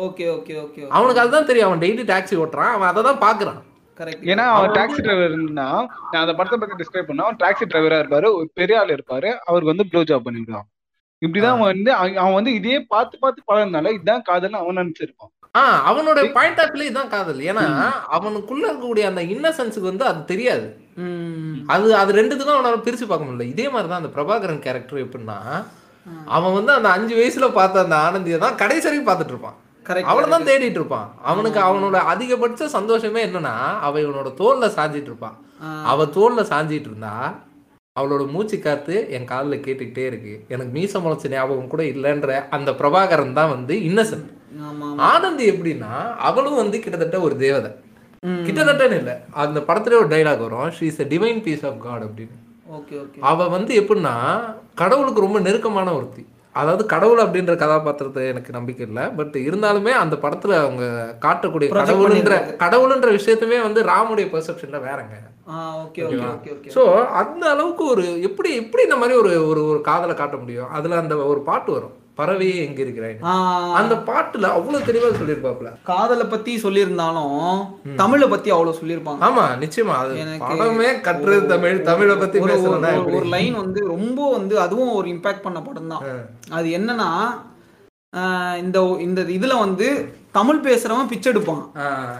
ஓகே ஓகே ஓகே அவனுக்கு அதுதான் தெரியும். அவன் டெய்லி டாக்ஸி ஓட்டுறான். அவன் அதை தான் பாக்குறான் கரெக்ட் ஏன்னா அவன் டாக்ஸி டிரைவர்னா நான் அந்த படத்தை பத்தி டிஸ்கிரைப் பண்ணா அவன் டாக்ஸி டிரைவரா இருப்பாரு ஒரு பெரிய ஆள் இருப்பாரு அவருக்கு வந்து ப்ளோ ஜாப் பண்ணிவிடுவான் இப்படிதான் அவன் வந்து அவன் அவன் வந்து இதே பார்த்து பார்த்து பழகினால இதுதான் காதல்னு அவன் நினைச்சிருப்பான். ஆஹ் அவனோட பாயிண்ட் ஆஃப் வியூ தான் காதல். ஏன்னா அவனுக்குள்ள இருக்கக்கூடிய அந்த இன்னசென்ஸுக்கு வந்து அது தெரியாது. அது அது ரெண்டுத்துக்கும் அவனால பிரிச்சு பார்க்க முடியல. இதே மாதிரி தான் அந்த பிரபாகரன் கேரக்டர் எப்படின்னா அவன் வந்து அந்த அஞ்சு வயசுல பார்த்த அந்த ஆனந்தியை தான் கடைசி வரைக்கும் பார்த்துட்டு இருப்பான். அவனை தான் தேடிட்டு இருப்பான். அவனுக்கு அவனோட அதிகபட்ச சந்தோஷமே என்னன்னா அவ இவனோட தோல்ல சாஞ்சிட்டு இருப்பான். அவ தோல்ல சாஞ்சிட்டு இருந்தா அவளோட மூச்சு காத்து என் காதுல கேட்டுக்கிட்டே இருக்கு. எனக்கு மீச முளைச்ச ஞாபகம் கூட இல்லைன்ற அந்த பிரபாகரன் தான் வந்து இன்னசென்ட் ஆனந்தி எப்படின்னா அவளும் வந்து கிட்டத்தட்ட ஒரு தேவதை. கிட்டத்தட்டன்னு இல்ல. அந்த படத்துல ஒரு டைலாக் வரும். She is divine piece of God அப்படின்னு. அவ வந்து எப்படின்னா கடவுளுக்கு ரொம்ப நெருக்கமான ஒருத்தி. அதாவது கடவுள் அப்படின்ற கதாபாத்திரத்தை எனக்கு நம்பிக்கை இல்லை. பட் இருந்தாலுமே அந்த படத்துல அவங்க காட்டக்கூடிய கடவுளுன்ற. கடவுளுன்ற விஷயத்துமே வந்து ராமுடைய பெர்செப்ஷன்ல வேறங்க. ஸோ அந்த அளவுக்கு ஒரு எப்படி எப்படி இந்த மாதிரி ஒரு ஒரு ஒரு காதலை காட்ட முடியும்? அதுல அந்த ஒரு பாட்டு வரும். பறவையே எங்க இருக்கிறாய்? ஆ. அந்த பாட்டுல அவ்வளவு தெளிவா சொல்லியிருப்பாப்ல காதலை பத்தி சொல்லியிருந்தாலும் தமிழை பத்தி அவ்வளவு சொல்லியிருப்பாங்க. ஆமா நிச்சயமா. அது படமே கற்றது தமிழ் தமிழை பத்தி ஒரு- லைன் வந்து ரொம்ப வந்து அதுவும் ஒரு இம்பாக்ட் பண்ண படம் தான் அது என்னன்னா இந்த இந்த இதுல வந்து தமிழ் பேசுறவன் பிச்சை எடுப்பான்.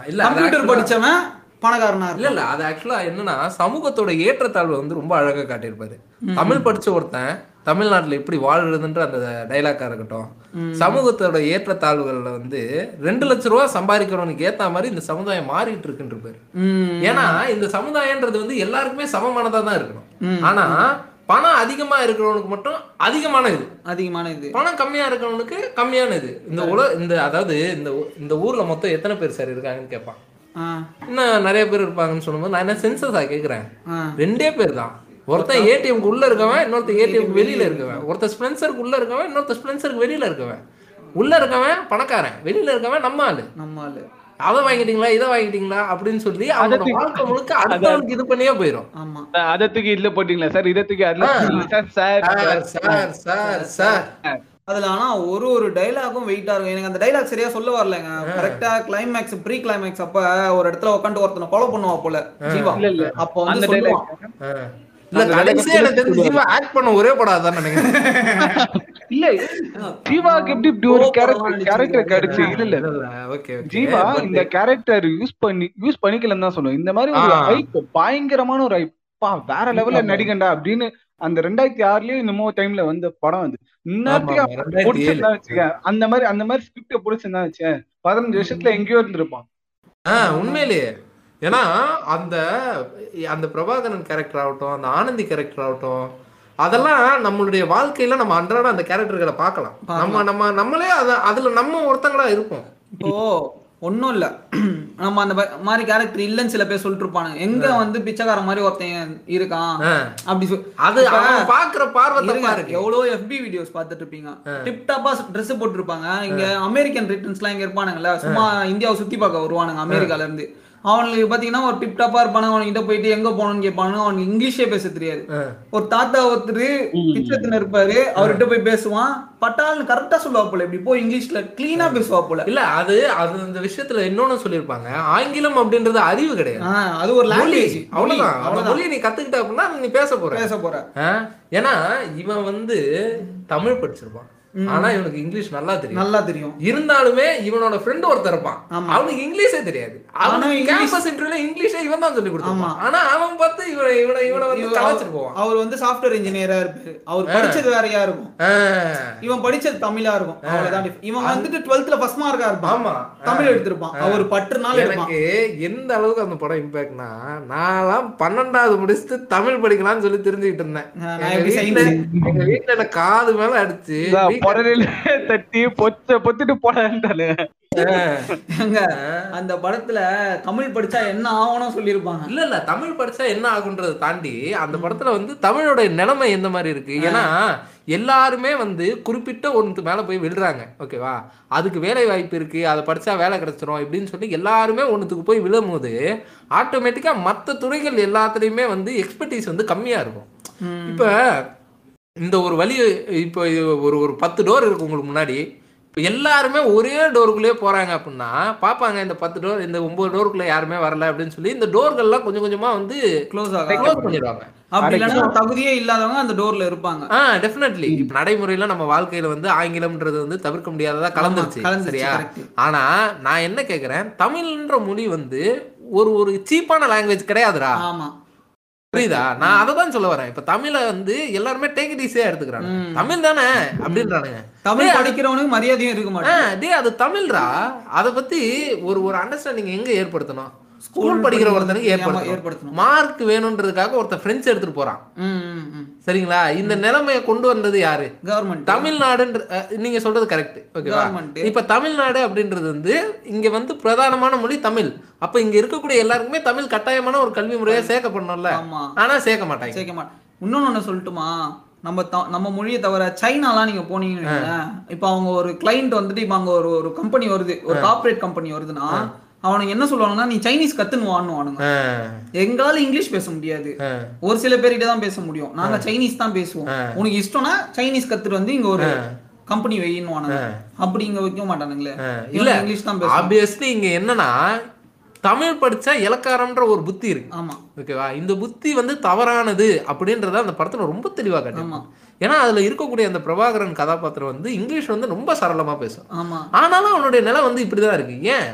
இல்ல கம்ப்யூட்டர் படிச்சவன் பணக்காரனா இல்ல இல்ல அது ஆக்சுவலா என்னன்னா சமூகத்தோட ஏற்றத்தாழ்வு வந்து ரொம்ப அழகா காட்டியிருப்பாரு. தமிழ் படிச்ச ஒருத்தன் தமிழ்நாட்டுல எப்படி வாழ்றதுன்ற அந்த டைலாக்கா இருக்கட்டும். சமூகத்தோட ஏற்றத்தாழ்வுகள்ல வந்து ரெண்டு லட்ச ரூபா சம்பாதிக்கிறவனுக்கு ஏத்த மாதிரி இந்த சமுதாயம் மாறிட்டு இருக்குன்ற பேரு. ஏன்னா இந்த சமுதாயன்றது வந்து எல்லாருக்குமே சமமானதா தான் இருக்கணும். ஆனா பணம் அதிகமா இருக்கிறவனுக்கு மட்டும் அதிகமான இது. அதிகமான இது. பணம் கம்மியா இருக்கிறவனுக்கு கம்மியான இது. இந்த உல இந்த அதாவது இந்த இந்த ஊர்ல மொத்தம் எத்தனை பேர் சார் இருக்காங்கன்னு கேட்பான் இன்னும் நிறைய பேர் இருப்பாங்கன்னு சொல்லும்போது நான் என்ன சென்சஸா கேக்குறேன். ரெண்டே பேர் தான். ஒருத்தன் ஏடிஎம்க்கு உள்ள இருக்கவன் இன்னொருத்தன் ஏடிஎம்க்கு வெளியில இருக்கவன். ஒருத்தன் ஸ்பென்சருக்கு உள்ள இருக்கவன் இன்னொருத்தன் ஸ்பென்சருக்கு வெளியில இருக்கவன். உள்ள இருக்கவன் பணக்காரன் வெளியில இருக்கவன் நம்ம ஆளு. நம்ம ஆளு. அதை வாங்கிட்டீங்களா இதை வாங்கிட்டீங்களா அப்படின்னு சொல்லி தூக்கி- வாழ்க்கை முழுக்க அடுத்தவனுக்கு இது பண்ணியே போயிடும் ஆமா. அதை தூக்கி இதுல போட்டீங்களா சார்? இதை தூக்கி? Sir? Sir sir sir. Sir அதுல ஆனா ஒரு ஒரு டைலாகும் வெயிட்டா இருக்கும். எனக்கு அந்த டைலாக் சரியா சொல்ல வரலங்க. கரெக்டா கிளைமேக்ஸ் ப்ரீ கிளைமேக்ஸ் அப்ப ஒரு இடத்துல உட்காந்து ஒருத்தனை கொலை பண்ணுவா போல. ஜீவா. இல்ல, இல்ல. அப்ப வந்து. இல்ல கடைசியா எனக்கு தெரிஞ்சு ஜீவா ஆக்ட் பண்ண ஒரே படாதான் நினைக்கிறேன். இல்ல ஜீவாக்கு எப்படி இப்படி ஒரு கேரக்டர் கேரக்டர் கிடைச்சு? இல்ல இல்ல. ஓகே ஜீவா இந்த கேரக்டர் யூஸ் பண்ணி யூஸ் பண்ணிக்கலன்னு தான் சொல்லுவேன். இந்த மாதிரி ஒரு. ஹைப் பயங்கரமான ஒரு hype. பா வேற லெவல்ல நடிகண்டா அப்படின்னு அந்த ரெண்டாயிரத்தி ஆறுலயும் என்னமோ டைம்ல வந்த படம் அது. இன்னத்துக்கு ஆமா, ரெண்டாயிரத்தி பிடிச்சிருந்தா வச்சுக்க அந்த மாதிரி அந்த மாதிரி ஸ்கிரிப்ட பிடிச்சிருந்தா வச்சுக்க பதினஞ்சு வருஷத்துல எங்கேயோ இருந்திருப்பான். ஆ உண்மையிலேயே. ஏன்னா அந்த அந்த பிரபாகரன் கேரக்டர் ஆகட்டும் அந்த ஆனந்தி கேரக்டர் ஆகட்டும் அதெல்லாம் நம்மளுடைய வாழ்க்கையில நம்ம அன்றாட அந்த கேரக்டர்களை பார்க்கலாம். நம்ம நம்ம நம்மளே அத அதுல நம்ம ஒருத்தங்களா இருப்போம். இப்போ ஒண்ணும் இல்ல. நம்ம அந்த மாதிரி கேரக்டர் இல்லைன்னு சில பேர் சொல்லிட்டு இருப்பானுங்க. எங்க வந்து பிச்சைக்கார மாதிரி ஒருத்தன் இருக்கான். அப்படி அது பாக்குற பார்வை இருக்கு எவ்வளவு FB வீடியோஸ் பார்த்துட்டு இருப்பீங்க. டிப் டாப்பா ட்ரெஸ் போட்டிருப்பாங்க. இங்க அமெரிக்கன் ரிட்டர்ன்ஸ் எல்லாம் இங்க இருப்பானுங்கல்ல. சும்மா இந்தியாவை சுத்தி பார்க்க வருவானுங்க அமெரிக்கால இருந்து. அவனுக்கு பாத்தீங்கன்னா ஒரு டிப் டாப்பா இருப்பானுங்க அவன்கிட்ட போயிட்டு எங்க போகணும்னு கேட்பானுங்க அவனுக்கு இங்கிலீஷே பேச தெரியாது. ஒரு தாத்தா ஒருத்தர் பிச்சத்துல இருப்பாரு அவர்கிட்ட போய் பேசுவான். பட்டால்னு கரெக்டா சொல்லுவா போல இப்படி போய் இங்கிலீஷ்ல கிளீனா பேசுவா போல. இல்ல அது அது இந்த விஷயத்துல இன்னொன்னு சொல்லியிருப்பாங்க. ஆங்கிலம் அப்படின்றது அறிவு கிடையாது. ஆஹ், அது ஒரு லாங்குவேஜ் அவ்வளவுதான். அந்த மொழியை நீ கத்துக்கிட்ட அப்படின்னா நீ பேச போற. பேச போற? ஏன்னா இவன் வந்து தமிழ் படிச்சிருப்பான். ஆனா இவனுக்கு இங்கிலீஷ் நல்லா தெரியும். நல்லா தெரியும். இருந்தாலுமே இவனோட ஃப்ரெண்ட் ஒருத்தர் இருப்பான். அவனுக்கு இங்கிலீஷே தெரியாது. அவனுக்கு இங்கிலீஷ். கேம்பஸ் இன்டர்வியூல இங்கிலீஷே இவன் தான் சொல்லி கொடுத்தான் ஆனா அவன் பார்த்து இவனை இவனை இவனை வந்து கலாச்சிட்டு போவான். அவர் வந்து சாஃப்ட்வேர் இன்ஜினியரா இருப்பாரு. அவர் படிச்சது வேறயா இருக்கும். இவன் படிச்சது தமிழா இருக்கும். அவ்வளவுதான். இவன் வந்துட்டு டுவெல்த்ல ஃபர்ஸ்ட் மார்க்கா இருப்பான். ஆமா. தமிழ் எடுத்திருப்பான். அவர் பற்று நாள் எனக்கு எந்த அளவுக்கு அந்த படம் இம்பாக்ட்னா நான்லாம் பன்னெண்டாவது முடிச்சுட்டு தமிழ் படிக்கலாம்னு சொல்லி தெரிஞ்சுக்கிட்டு இருந்தேன். நான் எங்க வீட்டுல science? எங்க வீட்டுல என்ன காது மேல அடிச்சு தட்டி பொச்ச பொத்திட்டு ஏங்க, அந்த படத்துல தமிழ் படிச்சா என்ன ஆகணும் சொல்லியிருப்பாங்க. இல்ல இல்ல தமிழ் படிச்சா என்ன ஆகுன்றதை தாண்டி அந்த படத்துல வந்து தமிழோட நிலைமை எந்த மாதிரி இருக்கு? ஏன்னா எல்லாருமே வந்து குறிப்பிட்ட ஒன்று மேல போய் விழுறாங்க. ஓகேவா அதுக்கு வேலை வாய்ப்பு இருக்கு அதை படிச்சா வேலை கிடைச்சிரும் இப்படின்னு சொல்லி எல்லாருமே ஒண்ணுத்துக்கு போய் விழும்போது ஆட்டோமேட்டிக்கா மற்ற துறைகள் எல்லாத்துலயுமே வந்து எக்ஸ்பர்டீஸ் வந்து கம்மியா இருக்கும். இப்ப இந்த ஒரு வழி இப்போ ஒரு ஒரு பத்து டோர் இருக்கு உங்களுக்கு முன்னாடி. இப்போ எல்லாருமே ஒரே டோருக்குள்ளேயே போறாங்க அப்படின்னா பார்ப்பாங்க இந்த பத்து டோர் இந்த ஒன்பது டோருக்குள்ள யாருமே வரல அப்படின்னு சொல்லி இந்த டோர்கள்லாம் கொஞ்சம் கொஞ்சமா வந்து க்ளோஸ் க்ளோஸ் பண்ணிடுவாங்க. அப்படி இல்லைன்னா தகுதியே இல்லாதவங்க அந்த டோர்ல இருப்பாங்க. ஆ டெஃபினெட்லி இப்போ நடைமுறையில நம்ம வாழ்க்கையில வந்து ஆங்கிலம்ன்றது வந்து தவிர்க்க முடியாததா கலந்துருச்சு. சரியா. ஆனா நான் என்ன கேக்குறேன் தமிழ்ன்ற மொழி வந்து ஒரு ஒரு சீப்பான லாங்குவேஜ் கிடையாதுடா. ஆமா. புரியுதா? நான் அதை தான் சொல்ல வரேன். இப்ப தமிழை வந்து எல்லாருமே டேக் இட் ஈஸியா எடுத்துக்கிறாங்க. தமிழ் தானே? அப்படின்றானுங்க. தமிழ் படிக்கிறவனுக்கு மரியாதையும் இருக்க மாட்டேன் டேய் அது தமிழ்ரா? அத பத்தி ஒரு ஒரு அண்டர்ஸ்டாண்டிங் எங்க ஏற்படுத்தணும்? ஸ்கூல் படிக்கிற ஒருத்தனுக்கு ஏற்படுத்தணும். மார்க் வேணும்ன்றதுக்காக ஒருத்தன் பிரெஞ்சு எடுத்துட்டு போறான். சரிங்களா? இந்த நிலைமையை கொண்டு வந்தது யாரு? கவர்மெண்ட் தமிழ்நாடுன்ற நீங்க சொல்றது கரெக்ட் ஓகேவா. இப்ப தமிழ்நாடு அப்படின்றது வந்து இங்க வந்து பிரதானமான மொழி தமிழ். அப்ப இங்க இருக்கக்கூடிய எல்லாருக்குமே தமிழ் கட்டாயமான ஒரு கல்வி முறையா சேர்க்கப்படணும்ல. ஆமா. ஆனா சேர்க்க மாட்டாங்க. சேர்க்க மாட்டேன் இன்னொன்னு சொல்லட்டுமா? நம்ம நம்ம மொழியை தவிர சைனாலாம் நீங்க போனீங்கன்னு இப்ப அவங்க ஒரு கிளைண்ட் வந்துட்டு இப்ப அங்க ஒரு ஒரு கம்பெனி வருது. ஒரு கார்ப்பரேட் கம்பெனி வருதுன்னா அவனுக்கு என்ன சொல்லுவாங்கன்னா நீ சைனீஸ் கத்துன்னு எங்களால இங்கிலீஷ் பேச முடியாது. ஒரு சில பேர்கிட்ட தான் பேச முடியும். நாங்க சைனீஸ் தான் பேசுவோம். உனக்கு இஷ்டம்னா சைனீஸ் கத்துட்டு வந்து இங்க ஒரு கம்பெனி வையின்னு அப்படி இங்க வைக்க மாட்டானுங்களே. இல்ல இங்கிலீஷ் தான் ஆப்வியஸ்லி இங்க என்னன்னா தமிழ் படிச்சா இலக்காரம்ன்ற ஒரு புத்தி இருக்கு. ஆமா. ஓகேவா இந்த புத்தி வந்து தவறானது அப்படின்றத அந்த படத்துல ரொம்ப தெளிவா காட்டியிருப்பாங்க ஏன்னா அதுல இருக்கக்கூடிய அந்த பிரபாகரன் கதாபாத்திரம் வந்து இங்கிலீஷ் வந்து ரொம்ப சரளமா பேசும் ஆமா. ஆனாலும் அவனுடைய நிலை வந்து இப்படிதான் இருக்கு. ஏன்?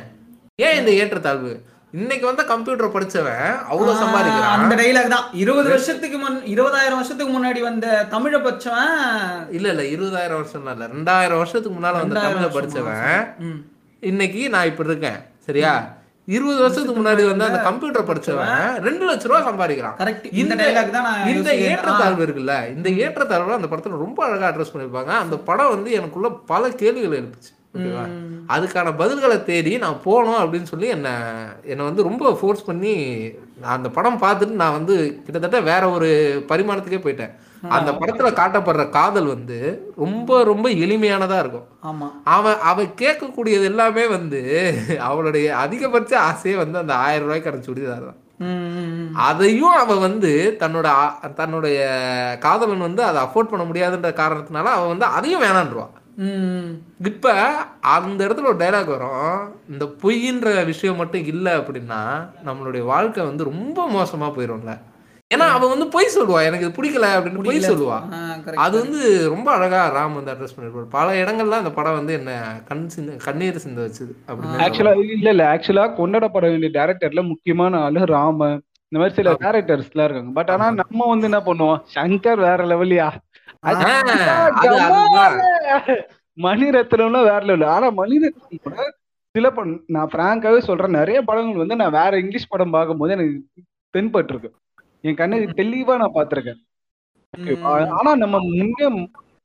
ஏன் இந்த ஏற்றத்தாழ்வு? இன்னைக்கு வந்து கம்ப்யூட்டர் படிச்சவன் அவ்வளவு சம்பாதிக்கிறான். அந்த டைலாக் தான். இருபது வருஷத்துக்கு முன் இருபதாயிரம் வருஷத்துக்கு முன்னாடி வந்த தமிழை பச்சவன் இல்ல இல்ல இருபதாயிரம் வருஷம் இல்ல ரெண்டாயிரம் வருஷத்துக்கு முன்னால வந்து தமிழை? படிச்சவன். இன்னைக்கு நான் இப்படி இருக்கேன் சரியா? இருபது வருஷத்துக்கு முன்னாடி வந்து அந்த கம்ப்யூட்டர் படிச்சவன் ரெண்டு லட்ச ரூபா சம்பாதிக்கிறான். கரெக்ட் இந்த டைலாக் தான் இந்த. ஏற்றத்தாழ்வு இருக்குல்ல இந்த ஏற்றத்தாழ்வு அந்த படத்துல ரொம்ப அழகா அட்ரஸ் பண்ணிருப்பாங்க. அந்த படம் வந்து எனக்குள்ள பல கேள்விகள் எழுப்புச்சு. ஓகேவா? அதுக்கான பதில்களை தேடி நான் போனோம் அப்படின்னு சொல்லி என்ன என்னை வந்து ரொம்ப ஃபோர்ஸ் பண்ணி நான் அந்த படம் பார்த்துட்டு நான் வந்து கிட்டத்தட்ட வேற ஒரு பரிமாணத்துக்கே போயிட்டேன். அந்த படத்துல காட்டப்படுற காதல் வந்து ரொம்ப ரொம்ப எளிமையானதா இருக்கும். அவன் அவ கேட்கக்கூடியது எல்லாமே வந்து அவளுடைய அதிகபட்ச ஆசையே வந்து அந்த ஆயிரம் ரூபாய்க்கான சுடிதார் தான். அதையும் அவ வந்து தன்னோட தன்னுடைய காதலன் வந்து அதை அஃபோர்ட் பண்ண முடியாதுன்ற காரணத்தினால அவ வந்து அதையும் ம். இப்ப அந்த இடத்துல ஒரு டைலாக் வரும். இந்த பொய்ன்ற விஷயம் மட்டும் இல்லை அப்படின்னா நம்மளுடைய வாழ்க்கை வந்து ரொம்ப மோசமா போயிடும்ல ஏன்னா அவ வந்து பொய் சொல்லுவா. எனக்கு இது பிடிக்கல அப்படின்னு பொய் சொல்லுவா. அது வந்து ரொம்ப அழகா ராம் வந்து அட்ரஸ் பண்ணிருப்பாரு. பல இடங்கள்ல அந்த படம் வந்து என்ன கண் சிந்த கண்ணீர் சிந்த வச்சுது அப்படின்னு ஆக்சுவலா இல்ல இல்ல. ஆக்சுவலா கொண்டாடப்பட வேண்டிய டேரக்டர்ல முக்கியமான ஆளு ராம. இந்த மாதிரி சில டேரக்டர்ஸ் எல்லாம் இருக்காங்க. பட் ஆனா நம்ம வந்து என்ன பண்ணுவோம்? சங்கர் வேற லெவலியா மணிரத்னம்லாம் வேற லெவல் ஆனா மணிரத்னம் கூட சில படம் நான் பிராங்காவே சொல்றேன். நிறைய படங்கள் வந்து நான் வேற இங்கிலீஷ் படம் பார்க்கும்போது எனக்கு தென்பட்டிருக்கு. என் கண்ணுக்கு தெளிவா நான் பார்த்திருக்கேன். ஓகேவா? ஆனா நம்ம முன்னே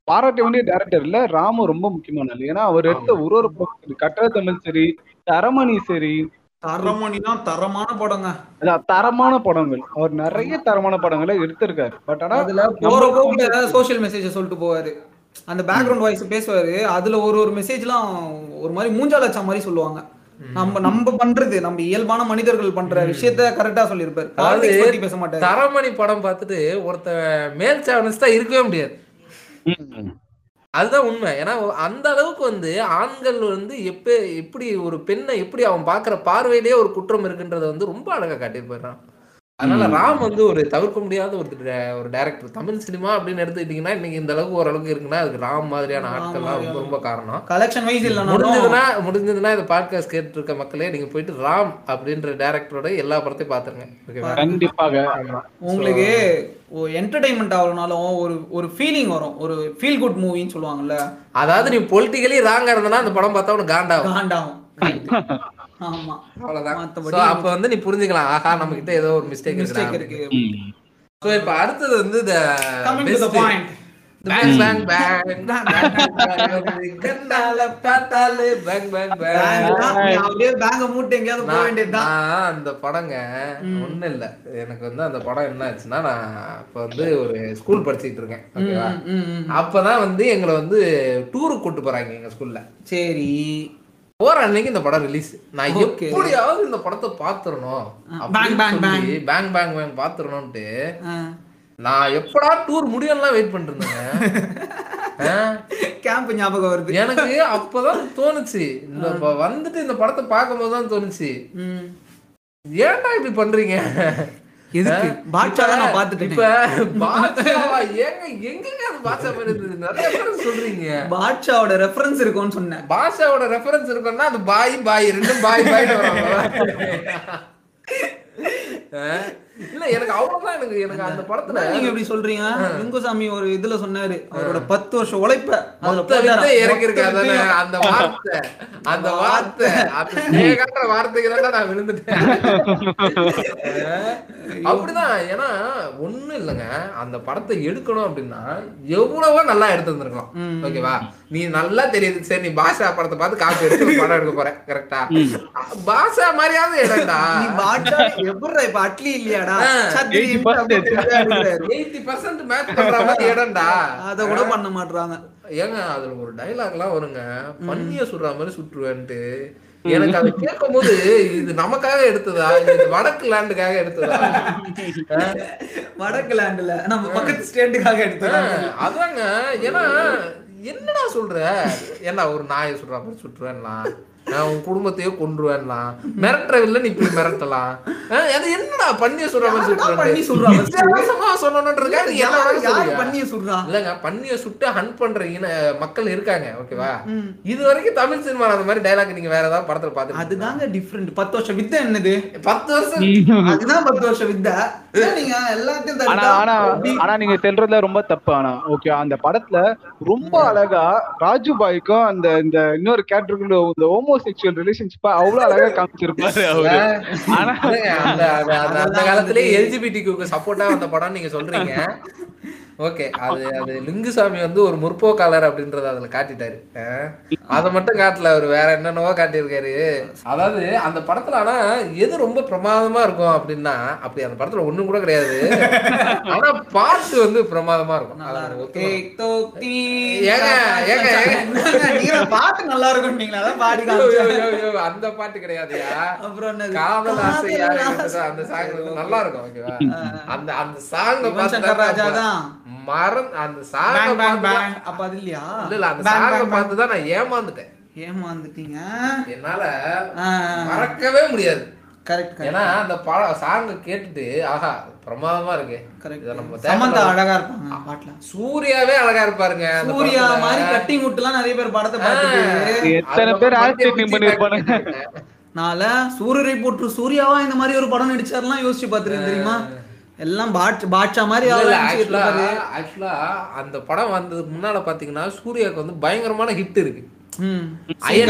பாராட்ட வேண்டிய டேரக்டர்ல ராமு ரொம்ப முக்கியமான ஏன்னா அவர் எடுத்த ஒரு ஒரு படம் கட்டளை தமிழ் சரி தரமணி சரி தரமணினா தரமான படங்க. தரமான படங்கள். அவர் நிறைய தரமான படங்களை எடுத்திருக்காரு. பட் ஆனா அதுல போற போக்குல சோஷியல் மெசேஜ் சொல்லிட்டு போவாரு. அந்த பேக்ரவுண்ட் வாய்ஸ் பேசுவாரு. அதுல ஒரு ஒரு மெசேஜ்லாம் ஒரு மாதிரி மூஞ்சாலச்சா மாதிரி சொல்லுவாங்க. நம்ம நம்ம பண்றது நம்ம இயல்பான மனிதர்கள் பண்ற விஷயத்த கரெக்டா சொல்லியிருப்பாரு. அதாவது பேச மாட்டாரு. தரமணி படம் பார்த்துட்டு ஒருத்தன் மேல் சாவனிஸ்டா இருக்கவே முடியாது. அதுதான் உண்மை. ஏன்னா அந்த அளவுக்கு வந்து ஆண்கள் வந்து எப்ப எப்படி ஒரு பெண்ணை எப்படி அவன் பார்க்குற பார்வையிலேயே ஒரு குற்றம் இருக்குன்றத வந்து ரொம்ப அழகா காட்டியிருப்பாரு அதனால ராம் வந்து ஒரு தவிர்க்க முடியாத ஒரு ஒரு டைரக்டர் தமிழ் சினிமா அப்படின்னு எடுத்துக்கிட்டீங்கன்னா இன்னைக்கு இந்த அளவுக்கு ஓரளவுக்கு இருக்குன்னா அதுக்கு ராம் மாதிரியான ஆட்கள்லாம் ரொம்ப ரொம்ப காரணம். கலெக்ஷன் வைஸ் இல்லைனாலும் முடிஞ்சதுன்னா முடிஞ்சதுன்னா இந்த பாட்காஸ்ட் கேட்டு இருக்க மக்களே நீங்க போயிட்டு ராம் அப்படின்ற டைரக்டரோட எல்லா படத்தையும் பாத்துருங்க ஓகேவா? கண்டிப்பாக. ஆமா உங்களுக்கு என்டர்டைன்மெண்ட் ஆகணும்னாலும் ஒரு ஒரு ஃபீலிங் வரும். ஒரு ஃபீல் குட் மூவின்னு சொல்லுவாங்கல்ல. அதாவது நீ பொலிட்டிக்கலி ராங்கா இருந்தனா அந்த படம் பார்த்தா உனக்கு காண்டாகும். காண்டாகும். ஆமா. அவ்வளவுதான். அப்ப வந்து நீ புரிஞ்சுக்கலாம். ஆஹா நம்ம கிட்ட ஏதோ ஒரு மிஸ்டேக் மிஸ்டேக் இருக்கு. இப்ப அடுத்தது வந்து the best- point bang bang. Bang கண்ணால பார்த்தாலே bang bang bang. அப்படியே பேங்க மூட்டு எங்கேயாவது போக வேண்டியதுதான். அந்த படங்க ஒண்ணும் இல்ல. எனக்கு வந்து அந்த படம் என்ன ஆச்சுன்னா நான் அப்ப வந்து ஒரு ஸ்கூல் படிச்சிட்டு இருக்கேன். ஓகேவா. அப்பதான் வந்து எங்களை வந்து டூருக்கு கூட்டு போறாங்க எங்க ஸ்கூல்ல சரி. போற அன்னைக்கு இந்த படம் ரிலீஸ் நான். எப்படியாவது இந்த படத்தை பாத்துறணும் bang, bang, bang bang bang bang பாத்துறணும்ட்டு ஆ. நான் எப்படா டூர் முடியும்லாம் வெயிட் ஆ? கேம்ப் ஞாபகம் வருது. எனக்கு அப்பதான் தோணுச்சு. இந்த வந்துட்டு இந்த படத்தை பார்க்கும்போது தான் தோணுச்சு. ஏன்டா இப்படி பண்றீங்க? எதுக்கு? தான் நான் பார்த்துட்டேன். இப்ப பாட்ஷாவா? ஏங்க எங்கங்க அது பாட்ஷா மாதிரி இருந்தது? நிறைய பேர் சொல்றீங்க. பாட்ஷாவோட ரெஃபரன்ஸ் இருக்கும்னு சொன்னேன். பாஷாவோட ரெஃபரன்ஸ் இருக்குன்னா அது பாய் பாய் ரெண்டும் பாய் பாய் இல்ல எனக்கு அவ்வளவுதான். எனக்கு எனக்கு அந்த படத்துல நீங்க எப்படி சொல்றீங்க? லிங்குசாமி ஒரு இதுல சொன்னாரு. அவரோட பத்து வருஷம் உழைப்ப அதானே வித்தையும். அந்த வார்த்தை. அந்த வார்த்தை. அந்த வார்த்தைக்கு தான் நான் விழுந்துட்டேன். அப்படிதான். ஏன்னா ஒண்ணும் இல்லைங்க. அந்த படத்தை எடுக்கணும் அப்படின்னா எவ்வளவோ நல்லா எடுத்திருந்திருக்கலாம் ஓகேவா? நீ நல்லா தெரியுது. சரி நீ பாஷா படத்தை பார்த்து காப்பி எடுத்து படம் எடுக்க போற. கரெக்டா பாஷா மாதிரியாவது பாட்டா எப்படிடா இப்ப அட்லி இல்லையாடா ஆ. சத்திரி 80% அப்படியே தெரியுதா இருக்கிறாரு. எயிட்டி பர்சன்ட் மேட்ச் பண்ற மாதிரி இடம்டா. அத கூட பண்ண மாட்றாங்க. ஏங்க அதுல ஒரு டைலாக் எல்லாம் வருங்க. பன்னிய சுடுற மாதிரி சுட்டுருவேன்ட்டு எனக்கு அதை கேட்கும் போது இது நமக்காக எடுத்ததா? இது வடக்கு லேண்டுக்காக எடுத்ததா? வடக்கு லேண்ட்ல நம்ம பக்கத்து ஸ்டேட்டுக்காக ஆஹ், அதாங்க. ஏன்னா என்னடா சொல்ற? ஏன்னா ஒரு நாயை சுடுற மாதிரி சுட்டுருவேன்லாம் ஆஹ், உன் குடும்பத்தையே கொன்றுவேன்லாம் மிரட்டுறவில்ல நீ இப்படி மிரட்டலாம் அது என்னடா சொல்லணுன்றதுக்காக நீ என்ன வேணாலும் யாரு சொல்லுவியா? பண்ணிய சொல்றா? இல்லங்க பன்னிய சுட்டு ஹண்ட் பண்ற இன மக்கள் இருக்காங்க ஓகேவா? இது வரைக்கும் தமிழ் சினிமால அந்த மாதிரி டைலாக் நீங்க வேற ஏதாவது படத்துல பாத்து அதுதாங்க டிஃப்ரெண்ட் பத்து வருஷம் வித்தை என்னது? பத்து வருஷம். அதுதான் பத்து வருஷம் வித்தை. நீங்க எல்லாத்தையும் ஆனா ஆனா ஆனா நீங்க சொல்றதுல ரொம்ப தப்பு ஆனா. ஓகே அந்த படத்துல ரொம்ப அழகா ராஜுபாய்க்கும் அந்த இந்த இன்னொரு கேரக்டருக்கும் இந்த ஹோமோசெக்சுவல் ரிலேஷன்ஷிப்பா அவ்வளவு அழகா காமிச்சிருப்பாரு அவரு. ஆனா அந்த அந்த- அந்த- அந்த காலத்திலே எல்ஜிபிடிக்கு சப்போர்ட்டா வந்த படம் நீங்க சொல்றீங்க. ஓகே அது அது லிங்குசாமி வந்து ஒரு முற்போக்காளர் அப்படின்றத அதுல காட்டிட்டாரு. அதை மட்டும் காட்டல அவர் வேற என்னென்னவோ காட்டியிருக்காரு. அதாவது அந்த படத்துல ஆனா எது ரொம்ப பிரமாதமா இருக்கும் அப்படின்னா அப்படி அந்த படத்துல ஒண்ணும் கூட கிடையாது. ஆனா பாட்டு வந்து பிரமாதமா இருக்கும். ஏங்க, ஏங்க, ஏங்க. என்னங்க, நீங்க பாட்டு நல்லா இருக்கும் பாடி அந்த பாட்டு கிடையாதுயா? அப்புறம்? காதல் ஆசை. அந்த சாங் நல்லா இருக்கும் ஓகேவா அந்த அந்த சங்கர் ராஜா தான். மறந் அந்த bang, பார்த்து. அப்ப அது இல்லையா? இல்ல இல்ல அந்த bang. பார்த்து தான் நான் ஏமாந்துட்டேன். ஏமாந்துட்டீங்க. என்னால மறக்கவே முடியாது. கரெக்ட் கரெக்ட் ஏன்னா அந்த பட சாங்க கேட்டுட்டு ஆஹா பிரமாதமா இருக்கு. கரெக்ட் இதை நம்ம சமந்தா அழகா இருப்பாங்க பாட்டுல. சூர்யாவே அழகா இருப்பாருங்க சூர்யா. மாதிரி கட்டிங் விட்டுலாம் நிறைய பேர் படத்தை பார்த்துட்டு எத்தனை பேர் பண்ணிருப்பானுங்க. காட்டிட்டாங்க. நால சூரியரை போட்டு சூர்யாவா இந்த மாதிரி ஒரு படம் நடிச்சாருலாம் யோசிச்சு பார்த்துருக்கேன் தெரியுமா? எல்லாம் பாட்சா மாதிரி actually அந்த படம் வந்ததுக்கு முன்னால பாத்தீங்கன்னா சூர்யாவுக்கு வந்து பயங்கரமான ஹிட் இருக்கு. அயன்.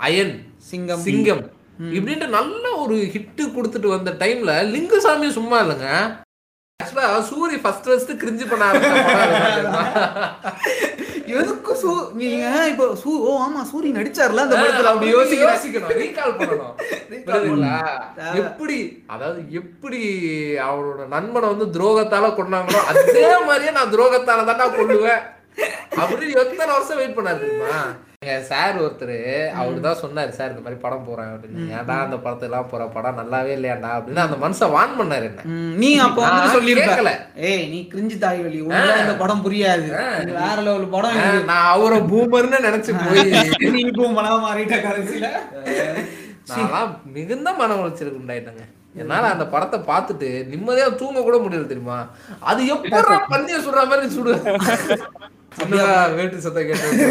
அயன். சிங்கம். சிங்கம். இப்படின்ட்டு நல்ல ஒரு ஹிட் கொடுத்துட்டு வந்த டைம்ல லிங்குசாமி சும்மா இல்லைங்க. ஆக்சுவலா சூரி ஃபர்ஸ்ட் ஃபர்ஸ்ட் கிரிஞ்சு பண்ண? எதுக்கு சூ நீங்க இப்போ சூ ஓ ஆமா சூரி நடிச்சார்ல அந்த படத்துல அப்படி யோசிக்கிறேன் யோசிக்கணும் ரீகால் பண்ணணும்? எப்படி அதாவது எப்படி அவரோட நண்பனை வந்து துரோகத்தால கொண்டாங்களோ அதே மாதிரியே நான் துரோகத்தால தான் நான் கொள்ளுவேன் அப்படின்னு எத்தனை வருஷம் வெயிட் பண்ணாரு தெரியுமா சார் ஒருத்தர் அவரு தான் சொன்னாரு சார் இந்த மாதிரி படம் போறேன் அப்படின்னு. ஏன்டா அந்த படத்தை எல்லாம் போற படம் நல்லாவே இல்லையாண்டா அப்படின்னு. அந்த மனுஷன் வான் பண்ணாரு என்ன? நீ அப்போ வந்து நான் சொல்லிருக்க கேட்கல. ஏய் நீ கிரிஞ்சு தாய் உனக்கு இந்த படம் புரியாது. வேற லெவல் படம். நான் அவரை பூமர்னு நினைச்சு போய் நீ இப்போ மனமா மாறிட்ட கடைசியில. நான்லாம் மிகுந்த மன உளைச்சலுக்கு உண்டாயிட்டேங்க. என்னால அந்த படத்தை பார்த்துட்டு நிம்மதியா தூங்க கூட முடியல தெரியுமா? அது எப்படா பந்திய சுடுற மாதிரி சுடு சின்னதா வேட்டு சத்தம் கேட்டு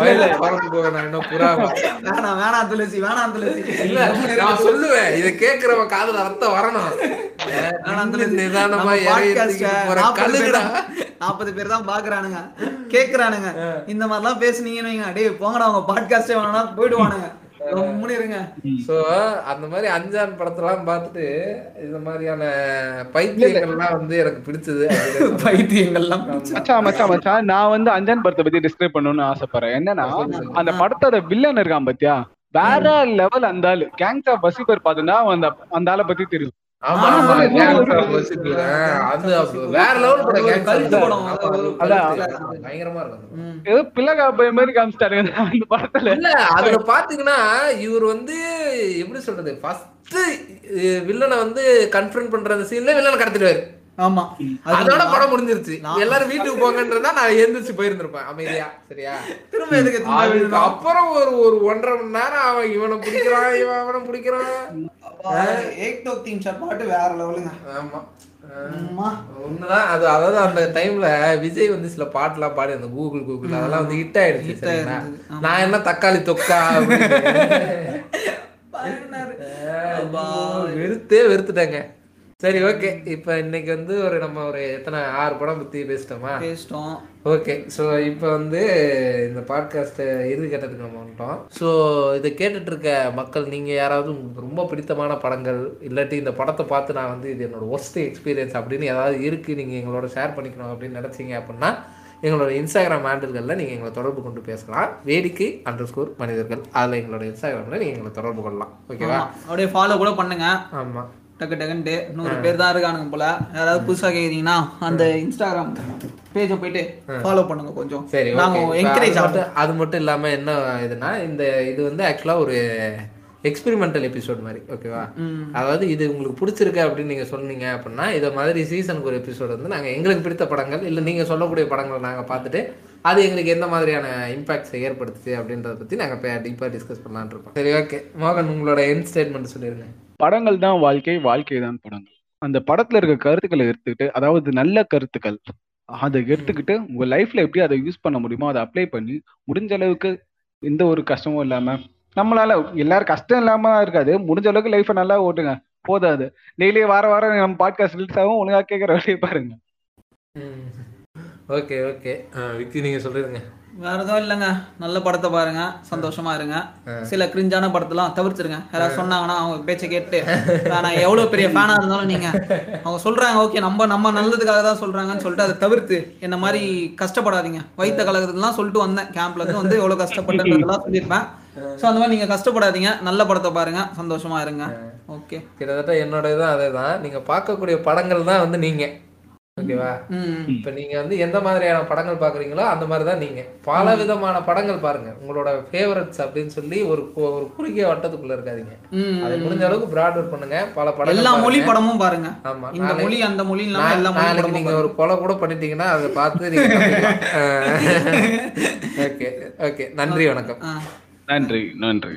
வயல பறந்து போக நான் இன்னும் புறாவா வேணாம் வேணாம் துளசி வேணாம் துளசி. இல்ல நான் சொல்லுவேன். இதை கேக்குறவன் காதுல ரத்தம் வரணும். நிதானமா கழுகுடா தான் நாற்பது பேர் தான் பாக்குறானுங்க. கேக்குறானுங்க. இந்த மாதிரிலாம் பேசுனீங்கன்னு வைங்க. டேய் போங்கடா உங்க பாட்காஸ்டே வேணா போயிடுவானுங்க. சோ அந்த மாதிரி அஞ்சான் படத்தெல்லாம் பார்த்துட்டு இந்த மாதிரியான பைத்தியங்கள்லாம் வந்து எனக்கு பிடிச்சது. பைத்தியங்கள்லாம் மச்சான் மச்சான் மச்சான் நான் வந்து அஞ்சான் படத்தை பத்தி டிஸ்கிரைப் பண்ணணும்னு ஆசைப்படுறேன். என்னன்னா அந்த படத்தோட வில்லன் இருக்கான் பாத்தியா? வேற லெவல் அந்த ஆளு. கேங்ஸ் ஆஃப் பசிபர் பாத்தீங்கன்னா அந்த அந்த ஆளை பத்தி தெரியும். ஆமா. அது வேற லெவல் படம். பயங்கரமா இருக்கும். ஏதோ பிள்ளைகா மாதிரி காமிச்சிட்டாருங்க அந்த படத்துல. இல்ல அதுல பாத்தீங்கன்னா இவர் வந்து எப்படி சொல்றது? ஃபர்ஸ்ட் வில்லனை வந்து கன்ஃபரண்ட் பண்ற அந்த சீன்ல வில்லனை கடத்திடுவாரு. ஆமா. அதோட படம் முடிஞ்சிருச்சு. நான் எல்லாரும் வீட்டுக்கு போங்கன்றதா நான் எழுந்திரிச்சு போயிருந்திருப்பேன். அமைதியா. சரியா? திரும்ப எதுக்கு? அப்புறம் ஒரு ஒரு ஒன்றரை மணி நேரம் அவன் இவனை பிடிக்கிறான் இவன் அவனை பிடிக்கிறான். ஏக் தோ தீம் ஷாட் பாட்டு வேற லெவலுங்க. ஆமா. ஒண்ணுதான். அது அதாவது அந்த டைம்ல விஜய் வந்து சில பாட்டுலாம் பாடி அந்த கூகுள் கூகுள் அதெல்லாம் வந்து ஹிட் ஆயிடுச்சு. நான் என்ன தக்காளி தொக்கா வெறுத்தே வெறுத்துட்டேங்க. சரி ஓகே இப்போ இன்னைக்கு வந்து ஒரு நம்ம ஒரு எத்தனை ஆறு படம் பத்தி பேசிட்டோமா? பேசிட்டோம். ஓகே ஸோ இப்போ வந்து இந்த பாட்காஸ்ட்டை இறுதி கட்டத்துக்கு நம்ம வந்துட்டோம். ஸோ இதை கேட்டுட்டு இருக்க மக்கள் நீங்கள் யாராவது உங்களுக்கு ரொம்ப பிடித்தமான படங்கள் இல்லாட்டி இந்த படத்தை பார்த்து நான் வந்து இது என்னோட ஒஸ்ட் எக்ஸ்பீரியன்ஸ் அப்படின்னு ஏதாவது இருக்குது நீங்கள் எங்களோட ஷேர் பண்ணிக்கணும் அப்படின்னு நினச்சிங்க அப்படின்னா எங்களோட இன்ஸ்டாகிராம் ஹேண்டில்களில் நீங்கள் எங்களை தொடர்பு கொண்டு பேசலாம். வேடிக்கை அண்டர் ஸ்கோர் மனிதர்கள். அதில் எங்களோட இன்ஸ்டாகிராமில் நீங்கள் எங்களை தொடர்பு கொள்ளலாம். ஓகேவா. அப்படியே ஃபாலோ கூட பண்ணுங்க. ஆமாம் டக்கு டக்குன்ட்டு நூறு பேர் தான் இருக்கானுங்க போல. யாராவது புதுசா கேக்குறீங்கன்னா அந்த இன்ஸ்டாகிராம் பேஜை போயிட்டு ஃபாலோ பண்ணுங்க கொஞ்சம். சரி நாங்க. இப்ப என்கரேஜ் அது ஆகும் மட்டும் அது மட்டும் இல்லாமல் என்ன இதுனா இந்த இது வந்து ஆக்சுவலாக ஒரு எக்ஸ்பெரிமெண்டல் எபிசோட் மாதிரி ஓகேவா அதாவது இது உங்களுக்கு பிடிச்சிருக்கு அப்படின்னு நீங்கள் சொன்னீங்க அப்படின்னா இதை மாதிரி சீசனுக்கு ஒரு எபிசோட் வந்து நாங்கள் எங்களுக்கு பிடித்த படங்கள் இல்லை நீங்கள் சொல்லக்கூடிய படங்களை நாங்கள் பார்த்துட்டு அது எங்களுக்கு எந்த மாதிரியான இம்பாக்ட்ஸை ஏற்படுத்துச்சு அப்படின்றத பற்றி நாங்கள் டீப்பாக டிஸ்கஸ் பண்ணலான்னு இருக்கோம். சரி ஓகே மோகன் உங்களோட என் ஸ்டேட்மெண்ட் சொல்லிடுங்க படங்கள் தான் வாழ்க்கை வாழ்க்கை தான் படங்கள். அந்த படத்துல இருக்க கருத்துக்களை எடுத்துக்கிட்டு அதாவது நல்ல கருத்துக்கள் அதை எடுத்துக்கிட்டு உங்க லைஃப்ல எப்படி அதை யூஸ் பண்ண முடியுமோ அதை அப்ளை பண்ணி முடிஞ்ச அளவுக்கு எந்த ஒரு கஷ்டமும் இல்லாம நம்மளால எல்லாரும் கஷ்டம் இல்லாம இருக்காது. முடிஞ்ச அளவுக்கு லைஃப்பை நல்லா ஓட்டுங்க. போதாது. டெய்லி வார வாரம் நம்ம பாட்காஸ்ட் ரிலீஸ் ஆகும் ஒழுங்கா கேட்கற வழியை பாருங்க. Okay okay. விக்கி நீங்கள் சொல்லிடுங்க வேற எதுவும் இல்லைங்க. நல்ல படத்தை பாருங்க. சந்தோஷமா இருங்க. சில கிரிஞ்சான படத்தெல்லாம் தவிர்த்துருங்க. யாராவது சொன்னாங்கன்னா அவங்க பேச்சை கேட்டு நான் எவ்வளவு பெரிய ஃபேனா இருந்தாலும் நீங்க அவங்க சொல்றாங்க ஓகே நம்ம நம்ம நல்லதுக்காக தான் சொல்றாங்கன்னு சொல்லிட்டு அதை தவிர்த்து என்ன மாதிரி கஷ்டப்படாதீங்க. வைத்த கலகத்துலாம் சொல்லிட்டு வந்தேன். கேம்ப்ல இருந்து வந்து எவ்வளவு கஷ்டப்பட்டதெல்லாம் சொல்லியிருப்பேன். ஸோ அந்த மாதிரி நீங்க கஷ்டப்படாதீங்க. நல்ல படத்தை பாருங்க. சந்தோஷமா இருங்க. ஓகே. கிட்டத்தட்ட என்னோட இதுவும் அதே தான் நீங்கள் பார்க்கக்கூடிய படங்கள் தான் வந்து நீங்கள் ஓகேவா? இப்ப நீங்க வந்து எந்த மாதிரியான படங்கள் பாக்குறீங்களோ அந்த மாதிரி தான் நீங்க. பல விதமான படங்கள் பாருங்க. உங்களோட ஃபேவரட்ஸ் அப்படின்னு சொல்லி ஒரு ஒரு குறுகிய வட்டத்துக்குள்ள இருக்காதீங்க. அதை முடிஞ்ச அளவுக்கு பிராட் பண்ணுங்க. பல படங்கள் எல்லா. மொழி படமும் பாருங்க. ஆமா. இந்த மொழி அந்த மொழி நாளைக்கு நீங்க ஒரு கொலை கூட பண்ணிட்டீங்கன்னா அதை பார்த்து நீங்க ஓகே ஓகே. நன்றி வணக்கம். நன்றி நன்றி.